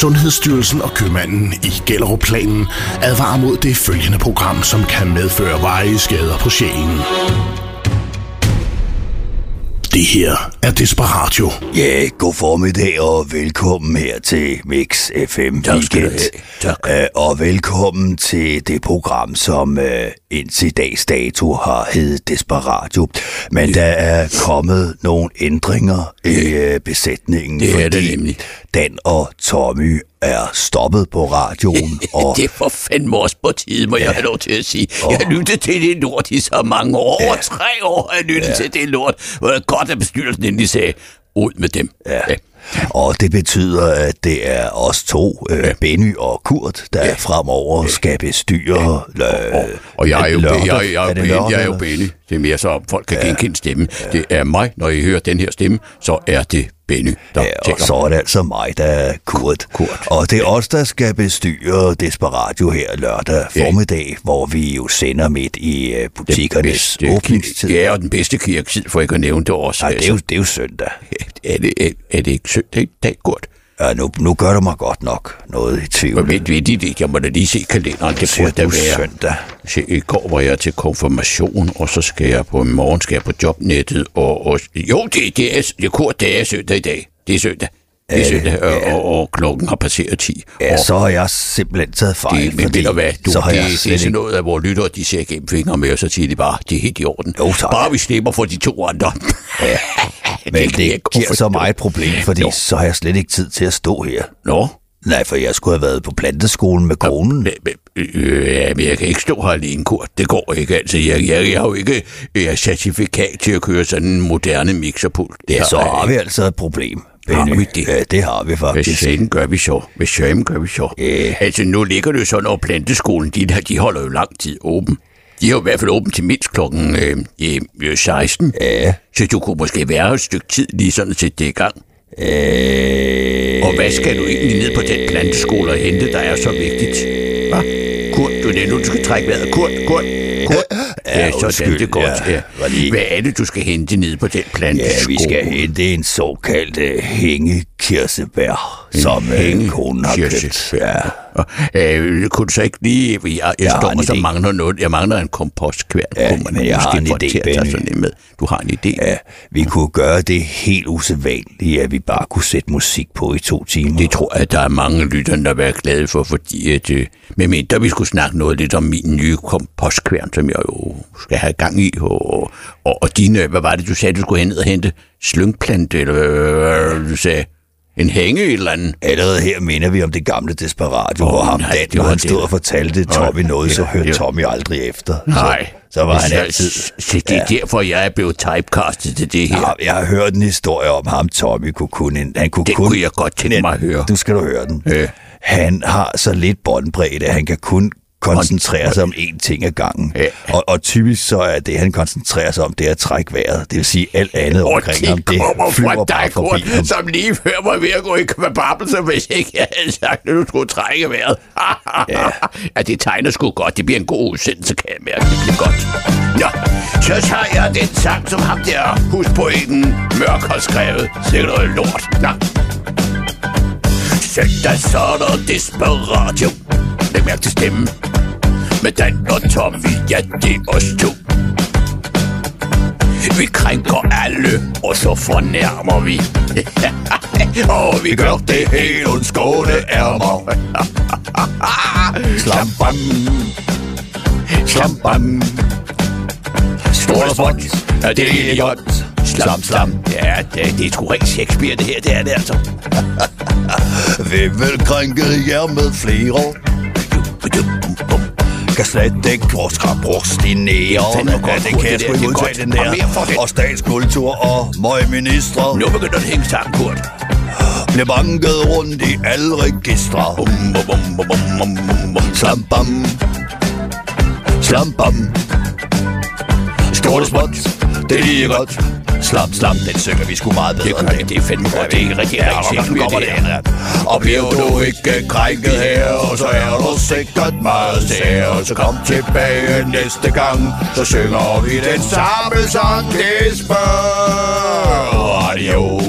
Sundhedsstyrelsen og købmanden i Gellerup-planen advarer mod det følgende program, som kan medføre veje skader på sjælen. Det her er Desperatio. Ja, god formiddag og velkommen her til Mix FM Tak Weekend. have. Tak. Øh, og velkommen til det program, som øh, indtil dags dato har heddet Desperatio. Men der er kommet nogle ændringer i øh, besætningen, Det er fordi nemlig. Dan og Tommy er stoppet på radioen. og Det er for fandme også på tide, må jeg have lov til at sige. Jeg har lyttet til det lort i så mange år. Over tre år har jeg lyttet til det lort. Hvor det godt, at bestyrelsen endelig sagde, ud med dem. Ja. Og det betyder, at det er os to, øh, Benny og Kurt, der ja. fremover skal bestyre øh, Og, og jeg er jo, lørdag. jeg, jeg, jeg, Er lørdag, jeg er jo? Benny. Det er mere så, folk kan genkende stemmen. Det er mig, når I hører den her stemme, så er det Benny, der Ja, og så er det altså mig, der er Kurt. Kurt. Og det er os, der skal bestyre Desperatio her lørdag Ja. formiddag, hvor vi jo sender midt i uh, butikkernes bedste- åbningstid. Ja, og den bedste kirketid, for ikke at nævne det også. Nej, det er, jo, det er jo søndag. er, det, er, er det ikke søndag i dag, Kurt? Ja, nu, nu gør du mig godt nok noget i tvivl. Men vent, lidt, jeg må da lige se kalenderen. Det burde da være. søndag? Se, i går var jeg til konfirmation, og så skal jeg på morgen skal jeg på jobnettet. Og, og, jo, det, det, er, det, er kort, det er søndag i dag. Det er søndag. Det er søndag, og, og, og klokken har passeret 10. Ja, og så har jeg simpelthen taget fejl. det, men ved du hvad, du, så har det, jeg det, det er sådan noget, at vores lyttere, de ser igennem fingre med, og så siger de bare, det er helt i orden. Jo, tak. Bare vi slipper for de to andre. Ja. Men jeg det godt giver så meget problem, fordi Jo. så har jeg slet ikke tid til at stå her. Nå, Nej, for jeg skulle have været på planteskolen med konen. Men, men, øh, ja, men jeg kan ikke stå her alene, Kurt. Det går ikke. Altså, jeg, jeg, jeg har jo ikke øh, certifikat til at køre sådan en moderne mixerpult. Det Ja, så jeg har vi altså et problem. Har Benny. vi det? Ja, det har vi Hvad faktisk. sagen gør vi så? Hvad sagen gør vi så? Ja. Altså, nu ligger det jo sådan, at planteskolen, de, der, de holder jo lang tid åben. De er jo i hvert fald åben til mindst klokken øh, øh, 16. Ja. Så du kunne måske være et stykke tid lige sådan til det i gang. Øh, Og hvad skal du egentlig ned på den planteskole og hente, der er så vigtigt? Hva? Kurt, du er nu, du skal trække vejret. Kurt, Kurt, Kurt. Ja, sådan, undskyld, det godt. ja. Ja. Hvad er det, du skal hente ned på den planteskole? Ja, vi skal hente en såkaldt uh, hængekirsebær, som uh, konen har købt. Hængekirsebær. Og, øh, kunne du så ikke lige... Jeg, jeg, står og så mangler noget. Jeg mangler en kompostkværn. Ja, Kunne man jeg har en idé, Benny. sådan med. Du har en idé. Ja, vi kunne gøre det helt usædvanligt, at vi bare kunne sætte musik på i to timer. Det tror jeg, der er mange lyttere, der vil glade for, fordi at, øh, med mindre vi skulle snakke noget lidt om min nye kompostkværn, som jeg jo skal have gang i, og, og, og dine, hvad var det, du sagde, du skulle hen ned og hente? Slyngplante, eller hvad, hvad, hvad du sagde? En hænge et eller andet? Allerede her minder vi om det gamle Desperatio, Åh, hvor ham nej, Dan, det når han det. stod og fortalte Tommy noget, så ja, hørte ja. Tommy aldrig efter. Nej. Så, så var han altid... Så, det er derfor, jeg er blevet typecastet til det her. Ja, jeg har hørt en historie om ham, Tommy kunne en- Han kunne Den kun, kunne jeg godt tænke mig at høre. Du skal du høre den. Ja. Han har så lidt båndbredde, at han kan kun koncentrere sig om én ting ad gangen. Ja. Og, og typisk så er det, han koncentrerer sig om, det er at trække vejret. Det vil sige, alt andet Og omkring ham, det det kommer flyver fra bare forbi ham. som lige før var ved at gå i kvababelse, hvis ikke jeg havde sagt, at du skulle trække vejret. ja. ja, det tegner sgu godt. Det bliver en god udsendelse, kan jeg mærke. Det bliver godt. Nå, så tager jeg den sang, som ham der huspoeten Mørk har skrevet. Sikkert noget lort. Nå. Søndag så er der desperatio. Læg mærke til stemmen. Med Dan og Tommy, ja, det er os to. Vi krænker alle, og så fornærmer vi. og vi gør det helt uden skåne ærmer. Slam bam. Slam bam. Stort og småt. Ja, det er godt. Slam, slam. Ja, det, det er sgu rent Shakespeare, det her. Det er det altså. Hvem vil krænke jer med flere? Kan slet ikke godt, Ja, det kan jeg sgu ikke udtale den der. Og statskultur og møgministre Nu begynder det at hænge sammen, Kurt. bliver banket rundt i alle registre. Bum, bum, bum, bum, bum, bum, bum. Slam bam. Slam bam. Stort og småt. Det er lige godt. Slam, slam, den synger vi sgu meget bedre. Det gør det, det er fandme godt. Det er Shakespeare, kommer det det her. Og bliver du ikke krænket her, så er du sikkert meget sær. Så kom tilbage næste gang, så synger vi den samme sang, det spørger radio.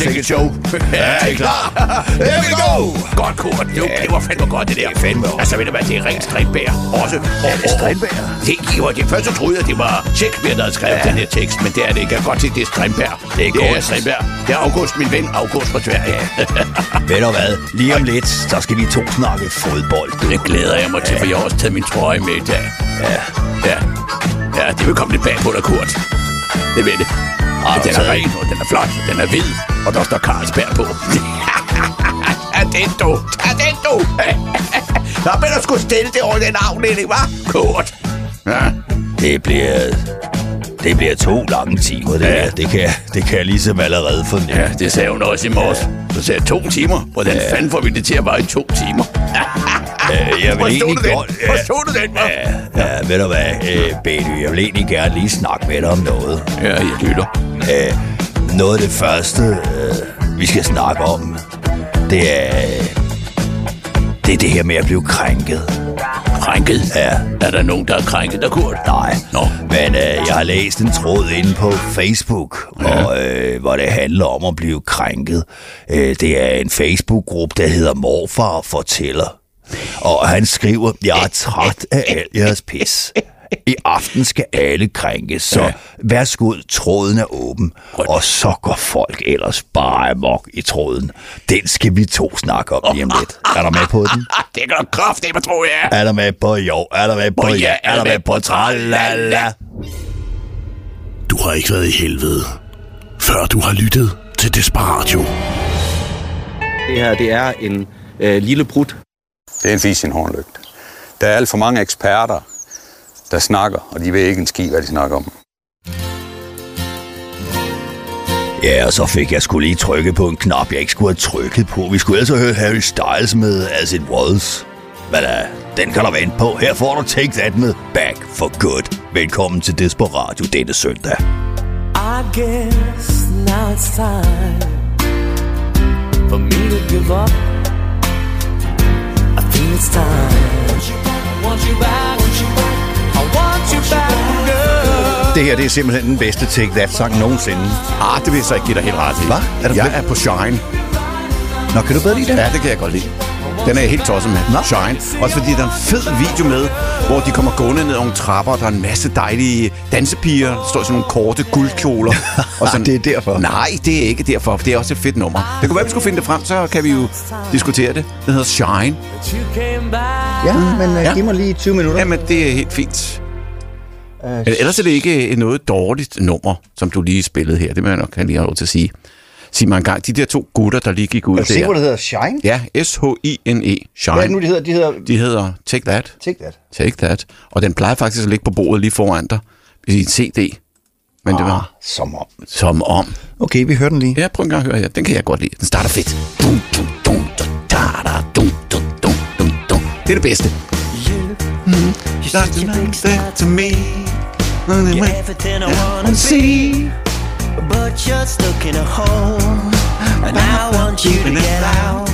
It show. Ja, er I klar? Here we go! Godt, Kurt. Det, det var fandme godt, det der. Det er fandme godt. Altså, ved du hvad, det er rent strindbær. Også. Og, Er det Strindberg? Det giver det. Først så troede jeg, det var Shakespeare, der havde skrevet ja. den her tekst, men det er det ikke. Jeg kan godt se, det er Strindberg. Det er Det er godt. Strindberg. Det er August, min ven. August fra Sverige. Ved du hvad? Lige om lidt, så skal vi to snakke fodbold. Du. Det glæder jeg mig til, for jeg har også taget min trøje med i dag. Ja. Ja. Ja, det vil komme lidt bag på dig, Kurt. Det ved det. Men du den er taget- ren, og den er flot, og den er hvid, og der står Carlsberg på. Ja, den du. Ja, den du. Der er bedre skulle stille det over den afdeling, hva'? Kurt. Ja. Det bliver... Det bliver to lange timer, det Ja. ja. det, kan, det kan jeg ligesom allerede fornemme. ja, det sagde hun også i morges. Så sagde jeg to timer. Hvordan ja. fanden får vi det til at være i to timer? Øh, jeg vil Forstod egentlig godt... Forstod du den, hva'? Ja, ja, ved du hvad, øh, Benny, jeg vil egentlig gerne lige snakke med dig om noget. Ja, jeg lytter. Øh, noget af det første, øh, vi skal snakke om, det er... Det er det her med at blive krænket. Krænket? Ja. Er der nogen, der er krænket der, Kurt? Nej, Nå. men øh, jeg har læst en tråd inde på Facebook, ja. hvor, øh, hvor det handler om at blive krænket. Øh, det er en Facebook-gruppe, der hedder Morfar fortæller. Og han skriver, jeg er træt af al jeres pis. I aften skal alle krænkes, så ja. værsgo, tråden er åben. Og så går folk ellers bare amok i tråden. Den skal vi to snakke om lige om lidt. Er du med på den? Det kan du kraftedeme, tror jeg. Er der med på jo? Er der med på ja? Er der med på tralala? Du har ikke været i helvede, før du har lyttet til Desperatio. Det her, det er en øh, lille brud. Det er en fis i en hornlygte. Der er alt for mange eksperter, der snakker, og de ved ikke en skid, hvad de snakker om. Ja, og så fik jeg skulle lige trykke på en knap, jeg ikke skulle have trykket på. Vi skulle altså høre Harry Styles med As It Was. Men uh, den kan der vente på. Her får du Take That med Back for Good. Velkommen til Desperatio denne søndag. I guess now it's time for me to give up. I think it's time. Want you back, want you back. Det her det er simpelthen den bedste Take That-sang nogensinde. Ah, det vil jeg så ikke give dig helt ret i. Hvad? Er du jeg blind? er på Shine. Nå, kan du bedre lide det? Ja, det kan jeg godt lide. Den er jeg helt tosset med. Nå. Shine. Også fordi der er en fed video med, hvor de kommer gående ned ad nogle trapper, og der er en masse dejlige dansepiger, der står i sådan nogle korte guldkjoler. og sådan, Det er derfor. Nej, det er ikke derfor. Det er også et fedt nummer. Det kunne være, vi skulle finde det frem, så kan vi jo diskutere det. Det hedder Shine. Ja, men uh, Ja. giv mig lige 20 minutter. Jamen, det er helt fint. Uh, Ellers er det ikke noget dårligt nummer, som du lige spillede her. Det må jeg nok have lige have lov til at sige. Sig mig en gang, de der to gutter, der lige gik ud Kan du se, der. hvad det hedder? Shine? Ja, S-H-I-N-E. Shine. Hvad er det nu, de hedder? De hedder... De hedder Take That. Take That. Take That. Og den plejer faktisk at ligge på bordet lige foran dig i en CD. Men det Ah, var som om. som om. Okay, vi hører den lige. Ja, prøv en gang at høre her. Den kan jeg godt lide. Den starter fedt. Dum, dum, dum, dum, da, da, dum, dum, dum, dum, dum. Det er det bedste. Such a big to me. You're everything I wanna see. But you're stuck in a hole. And I want you to get out.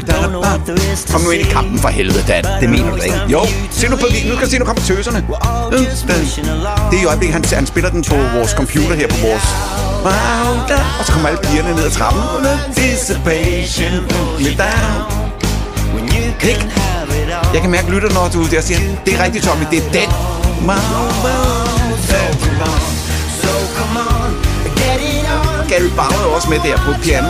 To Kom nu ind i kampen for helvede, Dan. Det mener du ikke. Jo, se nu på leave. nu skal jeg se, nu kommer tøserne. Just. Det er i øjeblikket, han, han spiller den på vores computer her på vores... Og så kommer alle pigerne ned ad trappen. Anticipation, it all. Jeg kan mærke lytter, når du er der siger, det er rigtigt, Tommy, det er den. Gary Bauer er også med der på piano.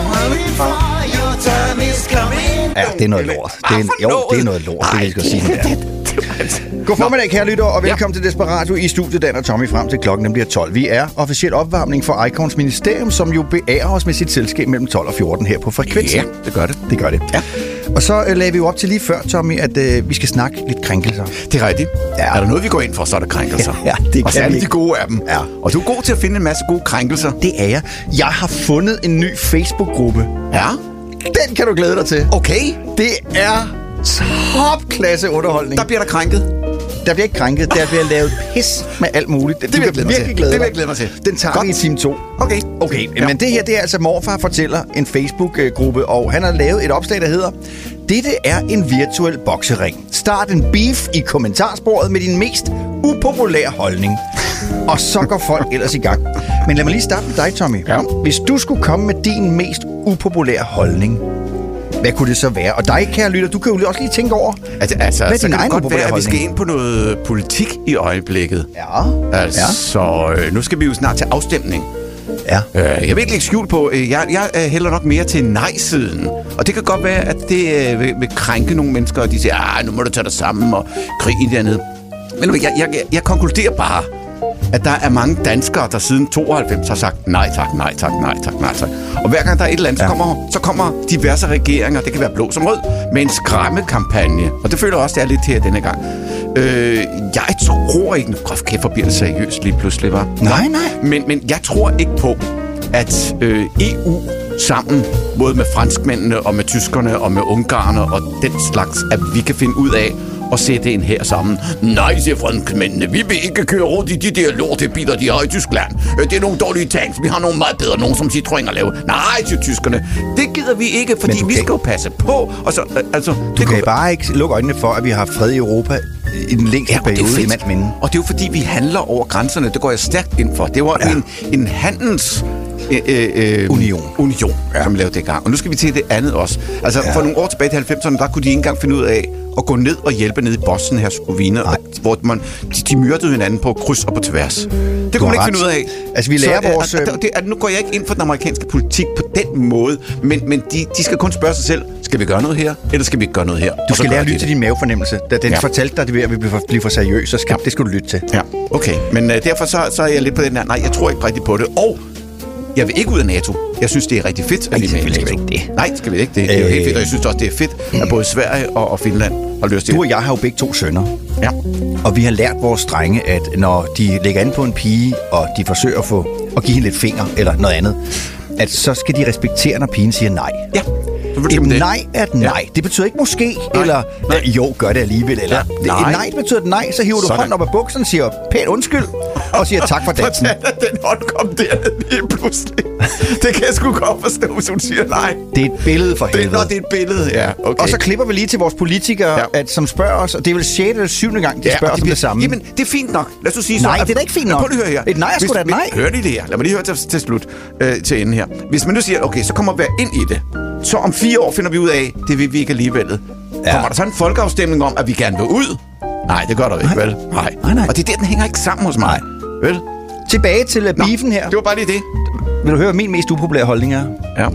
Ja, det er noget lort. Det er, for jo, noget? det er noget lort, det kan jeg skal sige. Det er. God formiddag, kære lytter, og velkommen ja. til Desperatio i studiet, Dan og Tommy, frem til klokken bliver 12. Vi er officiel opvarmning for Icons Ministerium, som jo beærer os med sit selskab mellem 12 og 14 her på Frekvens. Ja, det gør det. Det gør det. Ja. Og så øh, lagde vi jo op til lige før, Tommy, at øh, vi skal snakke lidt krænkelser. Det er rigtigt. Ja. Er der noget, vi går ind for, så er der krænkelser. Ja, ja, det og særligt de gode af dem. Ja. Og du er god til at finde en masse gode krænkelser. Det er jeg. Jeg har fundet en ny Facebook-gruppe. Ja. Den kan du glæde dig til. Okay. Det er topklasse underholdning. Der bliver der krænket. Der bliver ikke krænket, der bliver lavet pis med alt muligt. Det, vil jeg virkelig til. glæde Det vil jeg glæde mig til. Den tager Godt. vi i time 2. Okay. Okay, ja. men det her, det er altså Morfar fortæller en Facebook-gruppe, og han har lavet et opslag, der hedder Dette er en virtuel boksering. Start en beef i kommentarsporet med din mest upopulære holdning. Og så går folk ellers i gang. Men lad mig lige starte med dig, Tommy. Ja. Hvis du skulle komme med din mest upopulære holdning, hvad kunne det så være? Og dig, kære lytter, du kan jo også lige tænke over, Altså, altså hvad er din kan egen godt være, at vi skal ind på noget politik i øjeblikket. Ja, Altså, øh, nu skal vi jo snart til afstemning. ja. Øh, jeg vil ikke lægge skjul på, øh, jeg, jeg øh, hælder nok mere til nej-siden. Og det kan godt være, at det øh, vil, vil krænke nogle mennesker, og de siger, ah, nu må du tage dig sammen og krigen dernede. Men jeg, jeg, jeg, jeg konkluderer bare, at der er mange danskere, der siden 92 har sagt nej tak, nej tak, nej tak, nej tak. Og hver gang der er et eller andet, ja. så, kommer, så kommer diverse regeringer, det kan være blå som rød, med en skræmmekampagne. Og det føler jeg også, det er lidt her denne gang. Øh, jeg tror ikke, nu kæft, bliver det seriøst lige pludselig, var. Nej, nej. Men, men jeg tror ikke på, at øh, EU sammen, både med franskmændene og med tyskerne og med ungarerne og den slags, at vi kan finde ud af at sætte en her sammen. Nej, siger franskmændene, vi vil ikke køre rundt i de der lortebiler, de har i Tyskland. Øh, Det er nogle dårlige tanks, vi har nogle meget bedre, nogle som Citroën at lave. Nej, siger tyskerne, det gider vi ikke, fordi vi skal jo passe på. Og så, øh, altså, Du kan bare ikke lukke øjnene for, at vi har fred i Europa i den længste Ja, og det er periode i mands minde. Og det er jo fordi, vi handler over grænserne. Det går jeg stærkt ind for. Det var ja. en, en handels... Øh, øh, Union. Union, ja. som lavede det i gang. Og nu skal vi til det andet også. Altså, ja. for nogle år tilbage til 90'erne, der kunne de ikke engang finde ud af at gå ned og hjælpe ned i Bosnien Herzegovina, og, hvor man, de, de myrdede hinanden på kryds og på tværs. Det Du kunne man ikke finde ret. ud af. Altså, vi lærer øh, vores, øh, og det, og nu går jeg ikke ind for den amerikanske politik på den måde, men, men de, de skal kun spørge sig selv, skal vi gøre noget her, eller skal vi ikke gøre noget her? Du så skal lære at lytte til din mavefornemmelse. Da den Ja. fortalte dig, at det vil blive for, for seriøst, så skal, ja. det skal du lytte til. Ja, okay. Men øh, derfor så, så er jeg lidt på den her, nej, jeg tror ikke rigtigt på det. Og jeg vil ikke ud af NATO. Jeg synes, det er rigtig fedt, at vi er med i NATO. ikke det. Nej, skal vi ikke det. Det er jo helt fedt, og jeg synes også, det er fedt, at både Sverige og, og Finland har lyst til Du og jeg har jo begge to sønner. Ja. Og vi har lært vores drenge, at når de lægger an på en pige, og de forsøger at, få, at give hende lidt finger eller noget andet, at så skal de respektere, når pigen siger nej. Ja, Et det. nej er et nej. Det betyder ikke måske, Nej. eller Nej. øh, jo, gør det alligevel. Eller, Ja. Det- Nej. Et nej det betyder et nej, så hiver du Sådan. hånden op af buksen, siger pænt undskyld, og siger tak for dansen. Hvordan den hånd kom derned lige pludselig? Det kan jeg sgu godt forstå, hvis hun siger nej. Det er et billede for Det, helvede. når det er et billede, ja. Okay. Og så klipper vi lige til vores politikere, Ja. ja. at, som spørger os, og det er vel 6. eller 7. gang, de ja, spørger os bliver- det samme. Jamen, det er fint nok. Lad os sige så. Nej, det er da ikke fint nok. Prøv lige at høre her. Et nej er sgu da et nej. Hør lige det her. Lad mig lige høre til, til slut. Øh, til enden her. Hvis man nu siger, okay, så kommer vi ind i det. Så om fire år finder vi ud af, det vil vi ikke alligevel. Ja. Kommer der så en folkeafstemning om, at vi gerne vil ud? Nej, det gør der ikke, Nej. vel? Nej. Nej, nej. Og det er der, den hænger ikke sammen hos mig. Vel? Tilbage til uh, beefen her. Det var bare lige det. Vil du høre, min mest upopulære holdning er? Ja.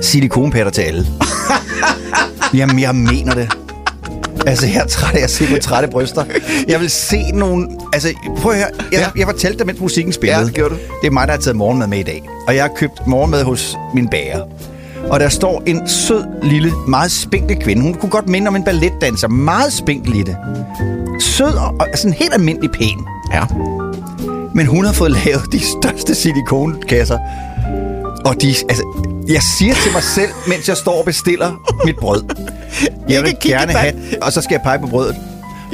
Silikonpatter til alle. Jamen, jeg mener det. Altså, jeg er træt af at se på trætte bryster. Jeg vil se nogle... Altså, prøv at høre. Jeg, Ja. jeg fortalte dig, mens musikken spillede. Ja, det gjorde du. Det er mig, der har taget morgenmad med i dag. Og jeg har købt morgenmad hos min bager. Og der står en sød, lille, meget spinkel kvinde. Hun kunne godt minde om en balletdanser. Meget spinkel i det. Sød og, og sådan helt almindelig pæn. Ja. Men hun har fået lavet de største silikonkasser. Og de, altså, jeg siger til mig selv, mens jeg står og bestiller mit brød. Jeg vil gerne have, og så skal jeg pege på brødet.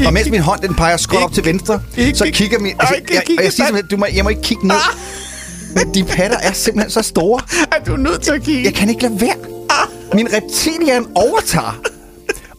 Og mens min hånd den peger skråt op til venstre, ikke- så kigger min... Altså, ikke jeg, og jeg siger simpelthen, du må, jeg må ikke kigge ned. Men de patter er simpelthen så store. Er du nødt til at kigge? Jeg kan ikke lade være. Min reptilian overtager.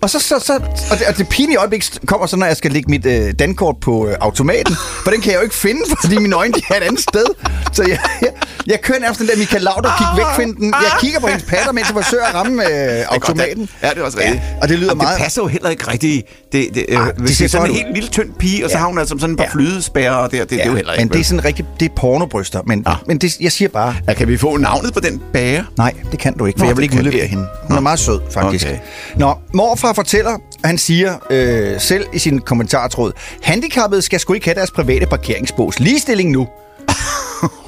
Og så, så, så og, det, og det pinlige øjeblik kommer så, når jeg skal lægge mit øh, dankort på øh, automaten. For den kan jeg jo ikke finde, fordi mine øjne de er et andet sted. Så jeg, jeg, jeg kører nærmest den der Michael Laudrup kig væk finden. Jeg kigger på hendes patter, mens jeg forsøger at ramme øh, automaten. Ja, det er også rigtigt. og det lyder Jamen, meget... Det passer jo heller ikke rigtigt. Det, det, øh, Ej, det hvis ser det er sådan en helt lille tynd pige, og så Ja. har hun altså sådan et par Ja. flydespærrer, og det, det, det er jo heller ikke. men det er sådan rigtig... Det er pornobryster. Men, Ja. men det, jeg siger bare... Ja, kan vi få navnet på den bager? Nej, det kan du ikke, for Nå, jeg vil ikke udlevere ikke. hende. Hun er meget sød, faktisk. Okay. Nå, morfar fortæller, han siger øh, selv i sin kommentartråd, handicappede skal sgu ikke have deres private parkeringsbås. Ligestilling nu.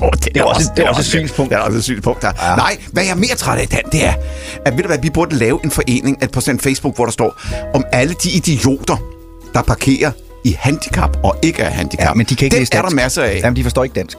Oh, det, er også- det er også et synspunkt. Det er også et synspunkt, der. Ja. Nej, hvad jeg er mere træt af, Dan, det er, at ved du hvad, vi burde lave en forening at på sådan Facebook, hvor der står, om alle de idioter, der parkerer i handicap og ikke er handicap. Ja, men de kan ikke Dem læse er dansk. der masser af. Jamen, de forstår ikke dansk.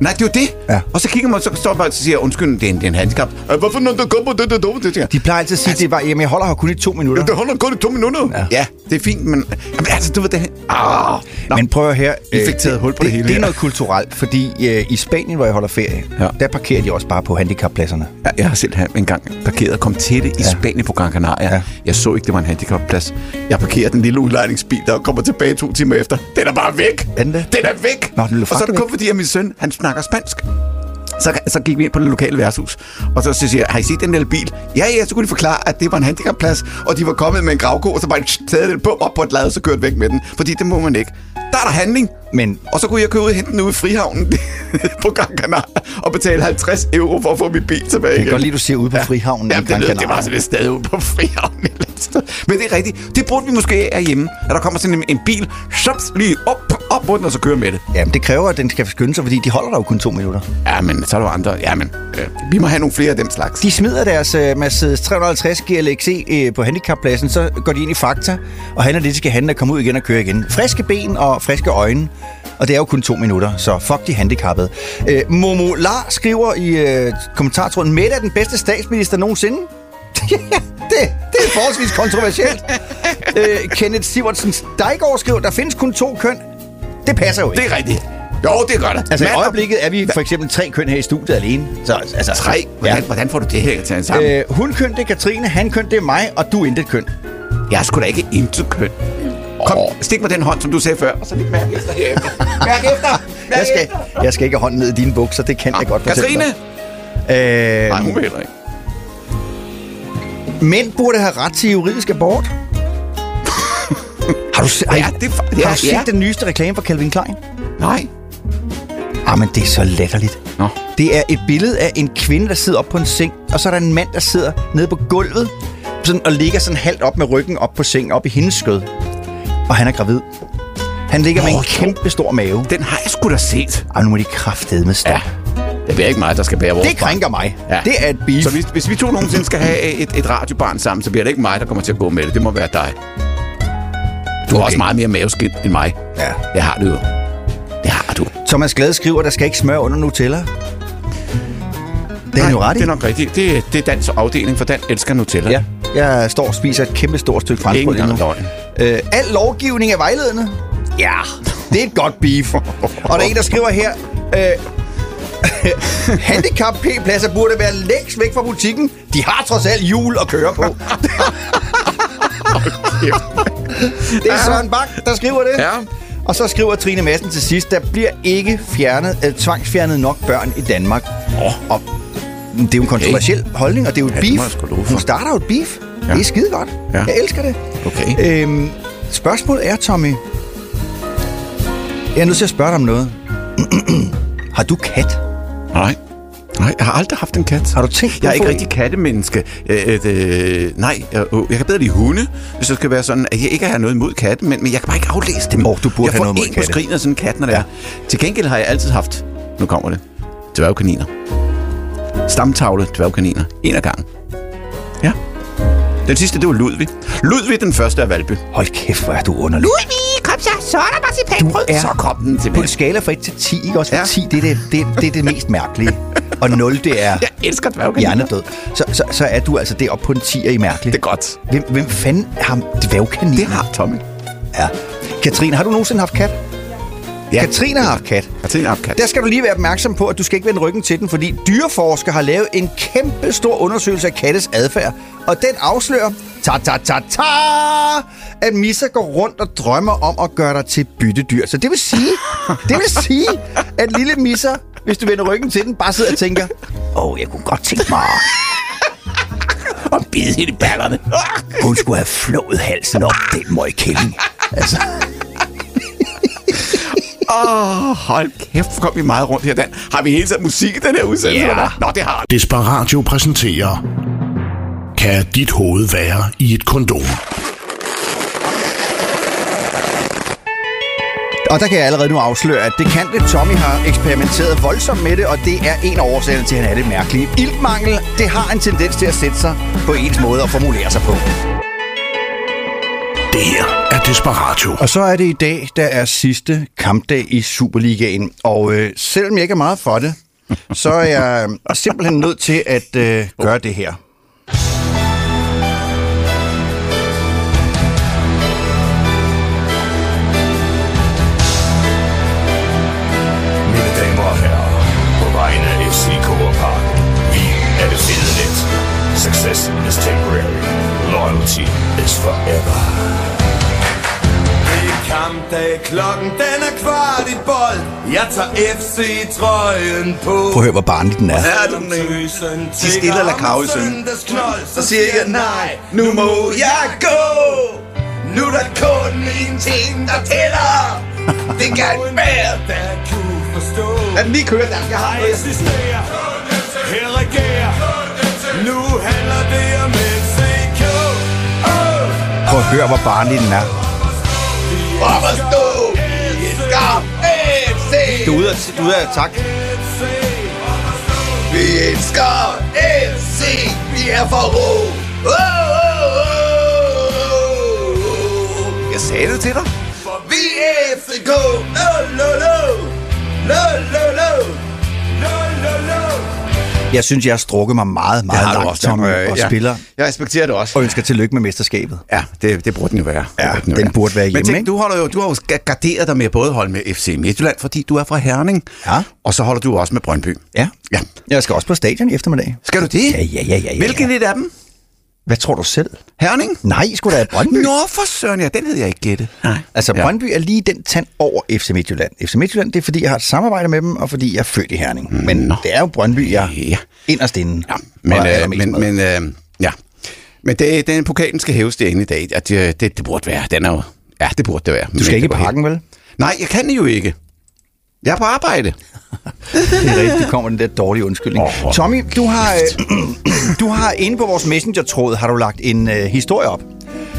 Nej, det er jo det. Ja. Og så kigger man, så står man bare og siger, undskyld, det er en, det er en handicap. Øh, Hvorfor når der kommer det, det, det, det, det, De plejer altid at sige, det var, jamen, jeg holder her kun i to minutter. det holder kun i to minutter. Ja. Ja, det er fint, men... Jamen, altså, du ved det... Ah, nå. Men prøv at her. I fik taget hul på det hele Det er noget kulturelt, fordi øh, i Spanien, hvor jeg holder ferie, Ja. ja. der parkerer de også bare på handicappladserne. Ja, Jeg har selv engang parkeret og kom til det i Ja. Spanien på Gran Canaria. Ja. Jeg så ikke, det var en handicapplads. Jeg parkerede den lille udlejningsbil, der kommer tilbage to timer efter. Den er bare væk. Den det? Den er væk. Nå, den og så er det kun fordi, at min søn, han snakker spansk. Så, så gik vi ind på det lokale værtshus, og så siger jeg, har I set den lille bil? Ja, ja, så kunne de forklare, at det var en handicapplads, og de var kommet med en gravko, og så bare taget den på op på et lad, og så kørt væk med den. Fordi det må man ikke. Der er der handling. Men Og så kunne jeg køre ud og hente den ude i Frihavnen på Gran Canaria og betale 50 euro for at få min bil tilbage jeg kan godt lide, at du siger ude på Frihavnen Ja, i det, lød, det var sådan et sted ude på Frihavnen. Men det er rigtigt. Det burde vi måske af hjemme. At der kommer sådan en, en bil, shups, lige op, op på den, og så kører med det. Jamen, det kræver, at den skal skynde sig, fordi de holder der jo kun to minutter. Ja, men så er der jo andre. Ja, men øh, vi må have nogle flere af den slags. De smider deres uh, Mercedes 350 GLXE uh, på handicappladsen, så går de ind i Fakta, og handler det, de skal handle, og komme ud igen og køre igen. Friske ben og friske øjne, og det er jo kun to minutter, så fuck de handicappede. Uh, Momo Lar skriver i uh, kommentartråden, Mette er den bedste statsminister nogensinde. Ja, det, det er forholdsvis kontroversielt. uh, Kenneth Sivertsen Steigård skriver, der findes kun to køn. Det passer jo ikke. Det er rigtigt. Jo, det gør det. Altså i øjeblikket er vi for eksempel tre køn her i studiet alene. Så, altså, Tre? Hvordan, Ja. hvordan får du det her til sammen? Øh, Øh, hun køn, det er Katrine, han køn, det er mig, og du er intet køn. jeg er sgu da ikke intet køn. Kom, stik mig den hånd, som du sagde før, og så lidt mærke efter herefter. Mærk efter! Mærk Jeg skal, efter! jeg skal ikke have hånden ned i dine bukser, det kan jeg godt fortælle Katrine! dig. Øh, Nej, hun vil heller ikke. Mænd burde have ret til juridisk abort. har du, se, Ja, det fa- har ja, du set ja. den nyeste reklame for Calvin Klein? Nej. Ah, men det er så latterligt. Nå. Det er et billede af en kvinde, der sidder op på en seng, og så er der en mand, der sidder nede på gulvet, sådan, og ligger sådan halvt op med ryggen op på sengen, op i hendes skød. Og han er gravid. Han ligger med Nå, en kæmpe stor mave. Den har jeg sgu da set. Og nu må de kraftede med stå. Ja. Det bliver ikke mig, der skal bære vores Det krænker mig. Ja. Det er et beef. Så hvis, hvis vi to nogensinde skal have et, et radiobarn sammen, så bliver det ikke mig, der kommer til at gå med det. Det må være dig. Du har Okay. også meget mere maveskind end mig. Ja. Det har du jo. Det har du. Thomas Glade skriver, der skal ikke smør under Nutella. Det er han jo ret i. det er nok rigtigt. Det, det er dans afdeling, for den elsker Nutella. Ja. Jeg står og spiser et kæmpe stort stykke franskbrød lige gang nu. løgn. Øh, al lovgivning er vejledende. Ja, det er et godt beef. Og der er en, der skriver her... Øh, handicap P-pladser burde være længst væk fra butikken. De har trods alt hjul at køre på. det er Søren Bak, der skriver det. Ja. Og så skriver Trine Madsen til sidst, der bliver ikke fjernet, øh, tvangsfjernet nok børn i Danmark. Oh. Og det er jo en kontroversiel holdning, og det er jo et Ja, beef. Hun starter jo et beef. Ja. Det er skide godt. Ja. Jeg elsker det. Okay. Øhm, spørgsmålet er, Tommy... Jeg er nødt til at spørge dig om noget. har du kat? Nej. Nej, jeg har aldrig haft en kat. Har du tænkt på Jeg er ikke rigtig kattemenneske. Øh, øh, nej, jeg, øh, jeg kan bedre lide hunde, hvis det skal være sådan, at jeg ikke har noget imod katte, men, men jeg kan bare ikke aflæse dem. Åh, du burde jeg have får noget imod en på katte. skrinet af sådan en kat, når det er. Til gengæld har jeg altid haft, nu kommer det, dværgkaniner. Stamtavle dværgkaniner. En af gangen. Ja. Den sidste, det var Ludvig. Ludvig den første af Valby. Hold kæft, hvor er du underlig. Ludvig, kom så, så er der marcipanbrød. Du er Så kom den til På en skala fra 1 til 10, ikke også? Ja. 10, det er det, det, det, er det mest mærkelige. Og 0, det er Jeg elsker dværgkaniner. hjernedød. Så, så, så er du altså deroppe på en 10'er i mærkelig. Det er godt. Hvem, hvem fanden har dværgkaniner? Det har Tommy. Ja. Katrine, har du nogensinde haft kat? Ja. Katrine har haft kat. Katrine kat. Der skal du lige være opmærksom på, at du skal ikke vende ryggen til den, fordi dyreforskere har lavet en kæmpe stor undersøgelse af kattes adfærd. Og den afslører, ta ta ta ta, at misser går rundt og drømmer om at gøre dig til byttedyr. Så det vil sige, det vil sige, at lille misser, hvis du vender ryggen til den, bare sidder og tænker, åh, oh, jeg kunne godt tænke mig, Og bide hende i ballerne. hun skulle have flået halsen op, den møgkælling. Altså, Åh, oh, hold kæft, hvor kom vi meget rundt her, Dan. Har vi hele tiden musik i den her udsendelse? Ja. hvad? Nå, det har Desperatio præsenterer Kan dit hoved være i et kondom? Og der kan jeg allerede nu afsløre, at det kan det. Tommy har eksperimenteret voldsomt med det, og det er en af årsagerne til, at han er det mærkelige. Iltmangel, det har en tendens til at sætte sig på ens måde at formulere sig på. Det her er Desperatio. Og så er det i dag, der er sidste kampdag i Superligaen. Og øh, selvom jeg ikke er meget for det, så er jeg øh, simpelthen nødt til at øh, gøre det her. Success is temporary. Loyalty is forever. Er kampdag, klokken den er kvart i bold. Jeg tager FC-trøjen på. Prøv at høre, hvor barnlig den er. Er du den ikke? De stille eller kravesøn. Så siger jeg nej, nu må jeg gå. Nu er der kun en ting, der tæller. Det kan være. Der kunne forstå. Lad den lige køre, der. Jeg har noget. Her regerer. Nu handler det om FCK. Prøv at høre, hvor barnlig den er. Op at stå. Vi skal FC. Du er ude af, du er ude af tak. Vi elsker FC. Vi er for ro. Oh, oh, oh. Jeg sagde det til dig. Vi er FCK. Lo, lo, lo. Lo, lo, lo. Jeg synes, jeg har strukket mig meget, meget langt, Tommy, og spiller Jeg respekterer det også. og ønsker tillykke med mesterskabet. Ja, det, det burde den jo være. Det Ja, jo den burde være Men hjemme, tænk, ikke? du, holder jo, du har jo ga- garderet dig med både holde med FC Midtjylland, fordi du er fra Herning. Ja. Og så holder du også med Brøndby. Ja. Ja. Jeg skal også på stadion i eftermiddag. Skal du det? Ja, ja, ja, ja, ja. Hvilken et af dem? Hvad tror du selv? Herning? Nej, skulle da Brøndby. Nå, for søren, ja, den havde jeg ikke gættet. Nej. Altså, Ja. Brøndby er lige den tand over FC Midtjylland. FC Midtjylland, det er fordi, jeg har et samarbejde med dem, og fordi jeg er født i Herning. Men Nå. det er jo Brøndby, jeg Ja. inderst inde. Ja, men, øh, men, med. men øh, ja. Men det, den pokalen skal hæves derinde i dag. At det, det, det burde være. Den er jo, ja, det burde det være. du skal ikke i parken, vel? Nej, jeg kan jo ikke. Jeg er på arbejde. Det er rigtigt, kommer den der dårlige undskyldning. Åh. Tommy, du har, øh, du har inde på vores messenger-tråd, har du lagt en øh, historie op,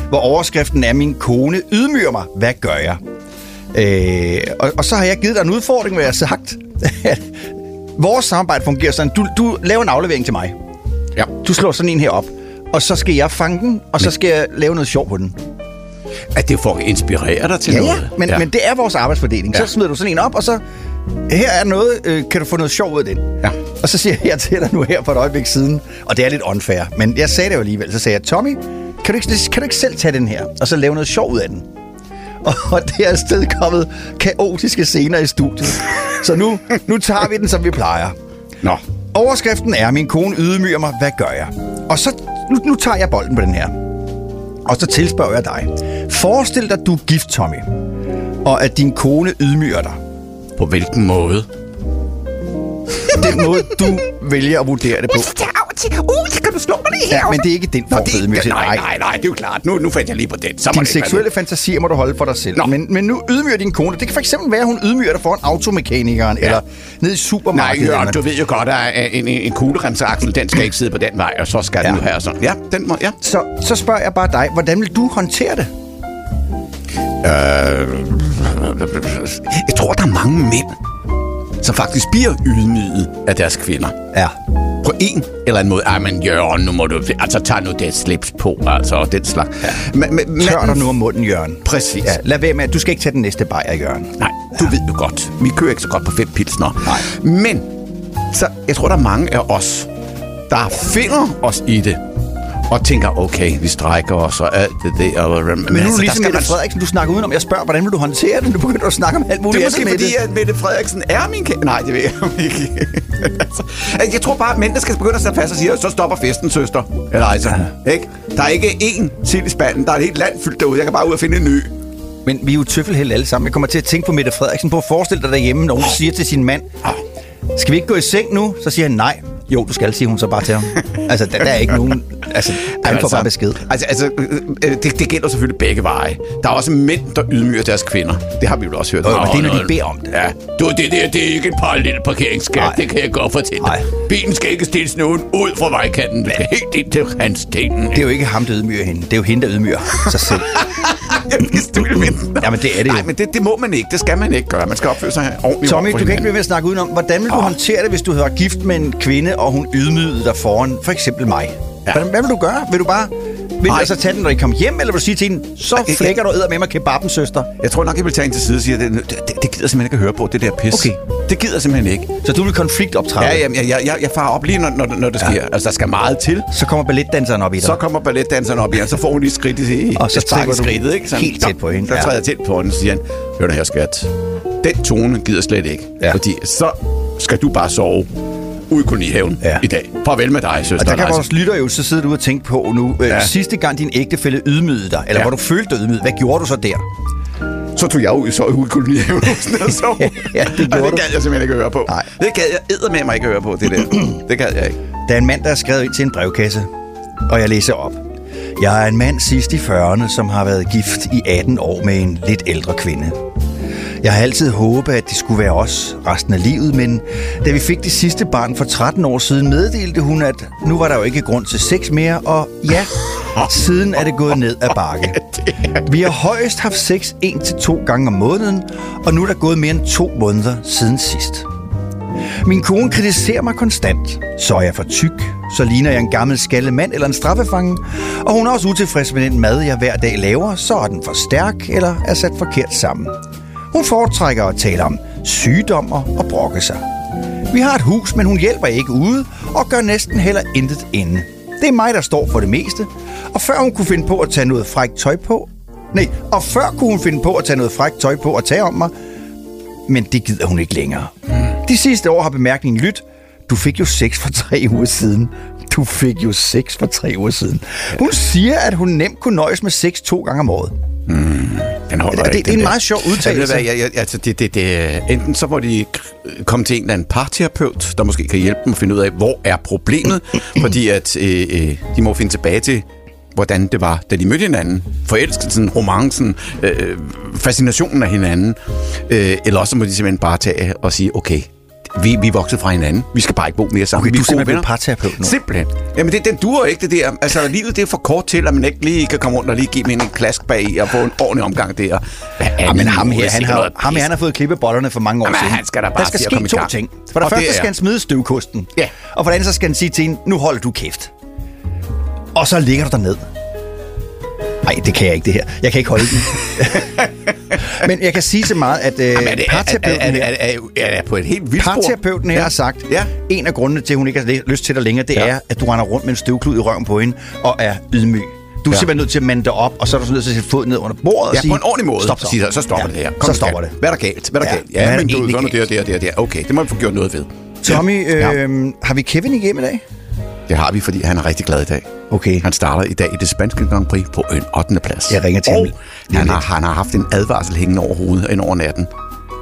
hvor overskriften er, min kone ydmyger mig. Hvad gør jeg? Øh, og, og så har jeg givet dig en udfordring, hvor jeg har sagt, vores samarbejde fungerer sådan. Du, du laver en aflevering til mig. Ja. Du slår sådan en her op, og så skal jeg fange den, og så skal jeg lave noget sjov på den. At det får inspirere dig til Ja, noget. ja. Men, ja. men det er vores arbejdsfordeling. Ja. Så smider du sådan en op, og så... Her er noget, øh, kan du få noget sjov ud af den? Ja. Og så siger jeg til dig nu her for et øjeblik siden, og det er lidt unfair, men jeg sagde det jo alligevel, så sagde jeg, Tommy, kan du ikke, kan du ikke selv tage den her, og så lave noget sjov ud af den? Og det er afsted kommet kaotiske scener i studiet. Så nu, nu tager vi den, som vi plejer. Nå, Overskriften er, min kone ydmyger mig, hvad gør jeg? Og så, nu, nu tager jeg bolden på den her. Og så tilspørger jeg dig. Forestil dig, du er gift, Tommy. Og at din kone ydmyger dig. på hvilken måde? Den måde, du vælger at vurdere det på. Uh, kan du slå mig lige Ja, men det er ikke den form for ydmygelse. nej, nej, nej, det er jo klart. Nu, nu fandt jeg lige på den. Så Dine seksuelle fantasier må du holde for dig selv. Nå. Men, men nu ydmyger din kone. Det kan fx være, at hun ydmyger dig foran automekanikeren, ja. eller ned i Nej, supermarkedet. Jørgen, eller- du ved jo godt, at en, en, en kugleremseaksel, den skal ikke sidde på den vej, og så skal Ja. den nu her sådan. Ja, den må, ja. så, så spørger jeg bare dig, hvordan vil du håndtere det? Jeg tror, der er mange mænd, som faktisk bliver ydmyget af deres kvinder. Ja. På en eller anden måde. Ej, men Jørgen, nu må du... Altså, tag nu det slips på, altså, og den slags. Ja. Men, men, Tør dig nu om munden, Jørgen. Præcis. Ja, lad være med, at du skal ikke tage den næste bajer, Jørgen. Nej, du ved jo godt. Vi kører ikke så godt på fem pilsner. Nej. Men, så jeg tror, der er mange af os, der finder os i det, og tænker, okay, vi strækker os og alt det der. Og, men, Men nu altså, ligesom Mette Frederiksen, du snakker udenom. Jeg spørger, hvordan vil du håndtere det? Du begynder at snakke om alt muligt Det er måske med fordi, at Mette Frederiksen er min kære. Nej, det ved jeg ikke. altså, altså, jeg tror bare, at mændene skal begynde at sætte fast og sige, så stopper festen, søster. Eller altså, ja. ikke? Der er ikke én til i spanden. Der er et helt land fyldt derude. Jeg kan bare ud og finde en ny. Men vi er jo tøffelheld alle sammen. Jeg kommer til at tænke på Mette Frederiksen. På at forestille dig derhjemme, nogen siger til sin mand, skal vi ikke gå i seng nu? Så siger han nej. Jo, du skal, siger hun så bare til ham. altså, der, der er ikke nogen... Altså, han får bare besked. Altså, altså øh, øh, det, det gælder selvfølgelig begge veje. Der er også mænd, der ydmyger deres kvinder. Det har vi jo også hørt. Jo, men det er, når de beder om det. Ja. Du, det der, det er ikke en parallel parkeringsskat. Det kan jeg godt fortælle dig. Bilen skal ikke stilles nogen ud fra vejkanten. Du skal helt ind til randstenen. Det er jo ikke ham, der ydmyger hende. Det er jo hende, der ydmyger sig selv. Jamen, det er det jo. Nej, men det, det må man ikke. Det skal man ikke gøre. Man skal opføre sig ordentligt Tommy, du kan ikke blive ved at snakke udenom. Hvordan vil du håndtere det, hvis du var gift med en kvinde, og hun ydmygede dig foran for eksempel mig? Ja. Hvordan, hvad vil du gøre? Vil du bare... Vil du altså tage den, når I kommer hjem, eller vil du sige til hende, så Ikke- flækker du æder med mig kebaben, søster? Jeg tror nok, jeg vil tage en til side og sige, at det, det, det gider simpelthen ikke at høre på, det der pis. Okay. Det gider simpelthen ikke. Så du vil konfliktoptræde? Ja, jamen, jeg, jeg, jeg, jeg farer op lige, når, når, når det sker. Ja. Altså, der skal meget til. Så kommer balletdanseren op i dig. Så kommer balletdanseren op igen, så får hun lige skridt i, Og så tripper du skridtet, ikke? helt tæt på hende, Så ja. træder jeg tæt på hende, og siger han, hør nu her, skat. Den tone gider slet ikke. Ja. Ja. Fordi så skal du bare sove. Ude i kolonihaven Ja. i dag. Farvel med dig, søster. Og der kan vores lytter jo så sidde du og tænke på nu. Ja. Ja. Sidste gang din ægtefælle ydmygede dig, eller ja. Hvor du følte dig ydmyget, hvad gjorde du så der? Så tog jeg ud, så ud i kolonihaven og så. Ja, det gjorde og det gad jeg simpelthen ikke høre på. Nej. Det gad jeg eddermame mig ikke høre på, det der. det gad jeg ikke. Der er en mand, der er skrevet ind til en brevkasse, og jeg læser op. Jeg er en mand sidst i 40'erne, som har været gift i 18 år med en lidt ældre kvinde. Jeg har altid håbet, at det skulle være os resten af livet, men da vi fik det sidste barn for 13 år siden, meddelte hun, at nu var der jo ikke grund til sex mere, og ja, siden er det gået ned ad bakke. Vi har højst haft sex en til to gange om måneden, og nu er der gået mere end to måneder siden sidst. Min kone kritiserer mig konstant. Så er jeg for tyk, så ligner jeg en gammel skaldet mand eller en straffefange, og hun er også utilfreds med den mad, jeg hver dag laver, så er den for stærk eller er sat forkert sammen. Hun foretrækker at tale om sygdommer og brokke sig. Vi har et hus, men hun hjælper ikke ude og gør næsten heller intet inde. Det er mig, der står for det meste, og før hun kunne finde på at tage noget frækt tøj på, nej, og før kunne hun finde på at tage noget frækt tøj på og tage om mig, men det gider hun ikke længere. De sidste år har bemærkningen lyttet. Du fik jo sex for tre uger siden. Du fik jo sex for tre uger siden. Hun siger, at hun nemt kunne nøjes med sex to gange om året. Hmm. Den holder Det- ikke, det- det er en der. meget sjov udtalelse. Ja, jeg, jeg, altså, det, det, det, enten så må de komme til en eller anden parterapeut, der måske kan hjælpe dem at finde ud af, hvor er problemet, fordi at øh, øh, de må finde tilbage til, hvordan det var, da de mødte hinanden. Forelskelsen, romancen, øh, fascinationen af hinanden. Øh, eller også må de simpelthen bare tage og sige, okay, vi, vi er vokset fra hinanden. Vi skal bare ikke bo mere sammen. Okay, vi du er simpelthen parterapeut nu. Simpelthen. Jamen, det, den duer ikke, det der. Altså, livet det er for kort til, at man ikke lige kan komme rundt og lige give mig en klask bag i og få en ordentlig omgang der. Hvad er Ja, men det ham her, er han har, ham her, han har fået klippet bollerne for mange år Jamen, siden. han skal da Der bare skal se at ske to ting. For det Og det første er- skal han smide støvkosten. Ja. Og for det andet så skal han sige til hende, nu holder du kæft. Og så ligger du derned. Nej, det kan jeg ikke, det her. Jeg kan ikke holde den. Men jeg kan sige så meget, at øh, Jamen, er det, er, er, parterapeuten er, er, er, er, er, på et helt vildt? Parterapeuten her Ja. har sagt, Ja. en af grundene til, at hun ikke har lyst til dig længere, det Ja. er, at du render rundt med en støvklud i røven på hende og er ydmyg. Du er Ja. simpelthen nødt til at mande dig op, og så er du nødt til at sætte fod ned under bordet og Ja, sige... på en ordentlig måde. Stop så. Sige, så stopper Ja, det her. så nu, stopper det. Hvad er der galt? Hvad er der Ja, galt? Ja, er men der du, egentlig sådan det, det, det, det. Okay, det må vi få gjort noget ved. Tommy, øh, Ja. har vi Kevin igennem i dag? Det har vi, fordi han er rigtig glad i dag. Okay. Han starter i dag i det spanske Grand Prix på en 8. plads. Jeg ringer til ham og lige han har, han har haft en advarsel hængende over hovedet ind over natten.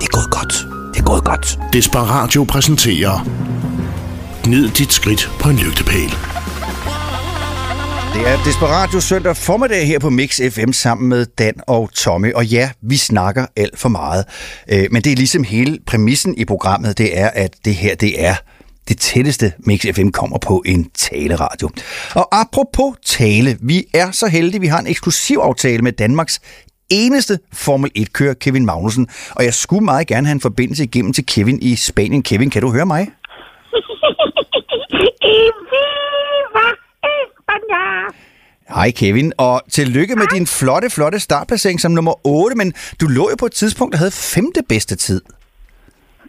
Det er gået godt. Det er gået godt. Desperatio præsenterer Gnid dit skridt på en lygtepæl. Det er Desperatio søndag formiddag her på Mix FM sammen med Dan og Tommy. Og ja, vi snakker alt for meget. Øh, Men det er ligesom hele præmissen i programmet, det er, at det her, det er det tætteste Mix FM kommer på en taleradio. Og apropos tale, vi er så heldige, vi har en eksklusiv aftale med Danmarks eneste Formel 1-kører, Kevin Magnussen. Og jeg skulle meget gerne have en forbindelse igennem til Kevin i Spanien. Kevin, kan du høre mig? Hej Kevin, og tillykke med din flotte, flotte startplacering som nummer 8, men du lå jo på et tidspunkt, der havde femte bedste tid.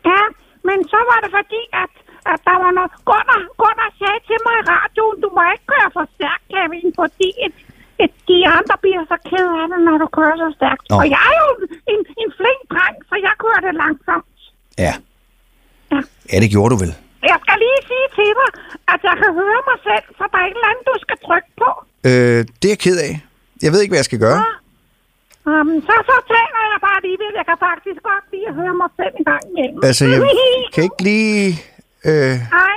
Ja, men så var det fordi, at, at der var noget... Gunnar, Gunnar sagde til mig i radioen, du må ikke køre for stærkt, Kevin, fordi et, et, de andre bliver så ked af det, når du kører så stærkt. Nå. Og jeg er jo en, en flink dreng, så jeg kører det langsomt. Ja. Ja. Ja, det gjorde du vel. Jeg skal lige sige til dig, at jeg kan høre mig selv, så der er et eller andet, du skal trykke på. Øh, det er jeg ked af. Jeg ved ikke, hvad jeg skal gøre. Um, så, så taler jeg bare alligevel. Jeg kan faktisk godt lide at høre mig selv en gang imellem. Altså, jeg kan ikke lige... Øh, Nej.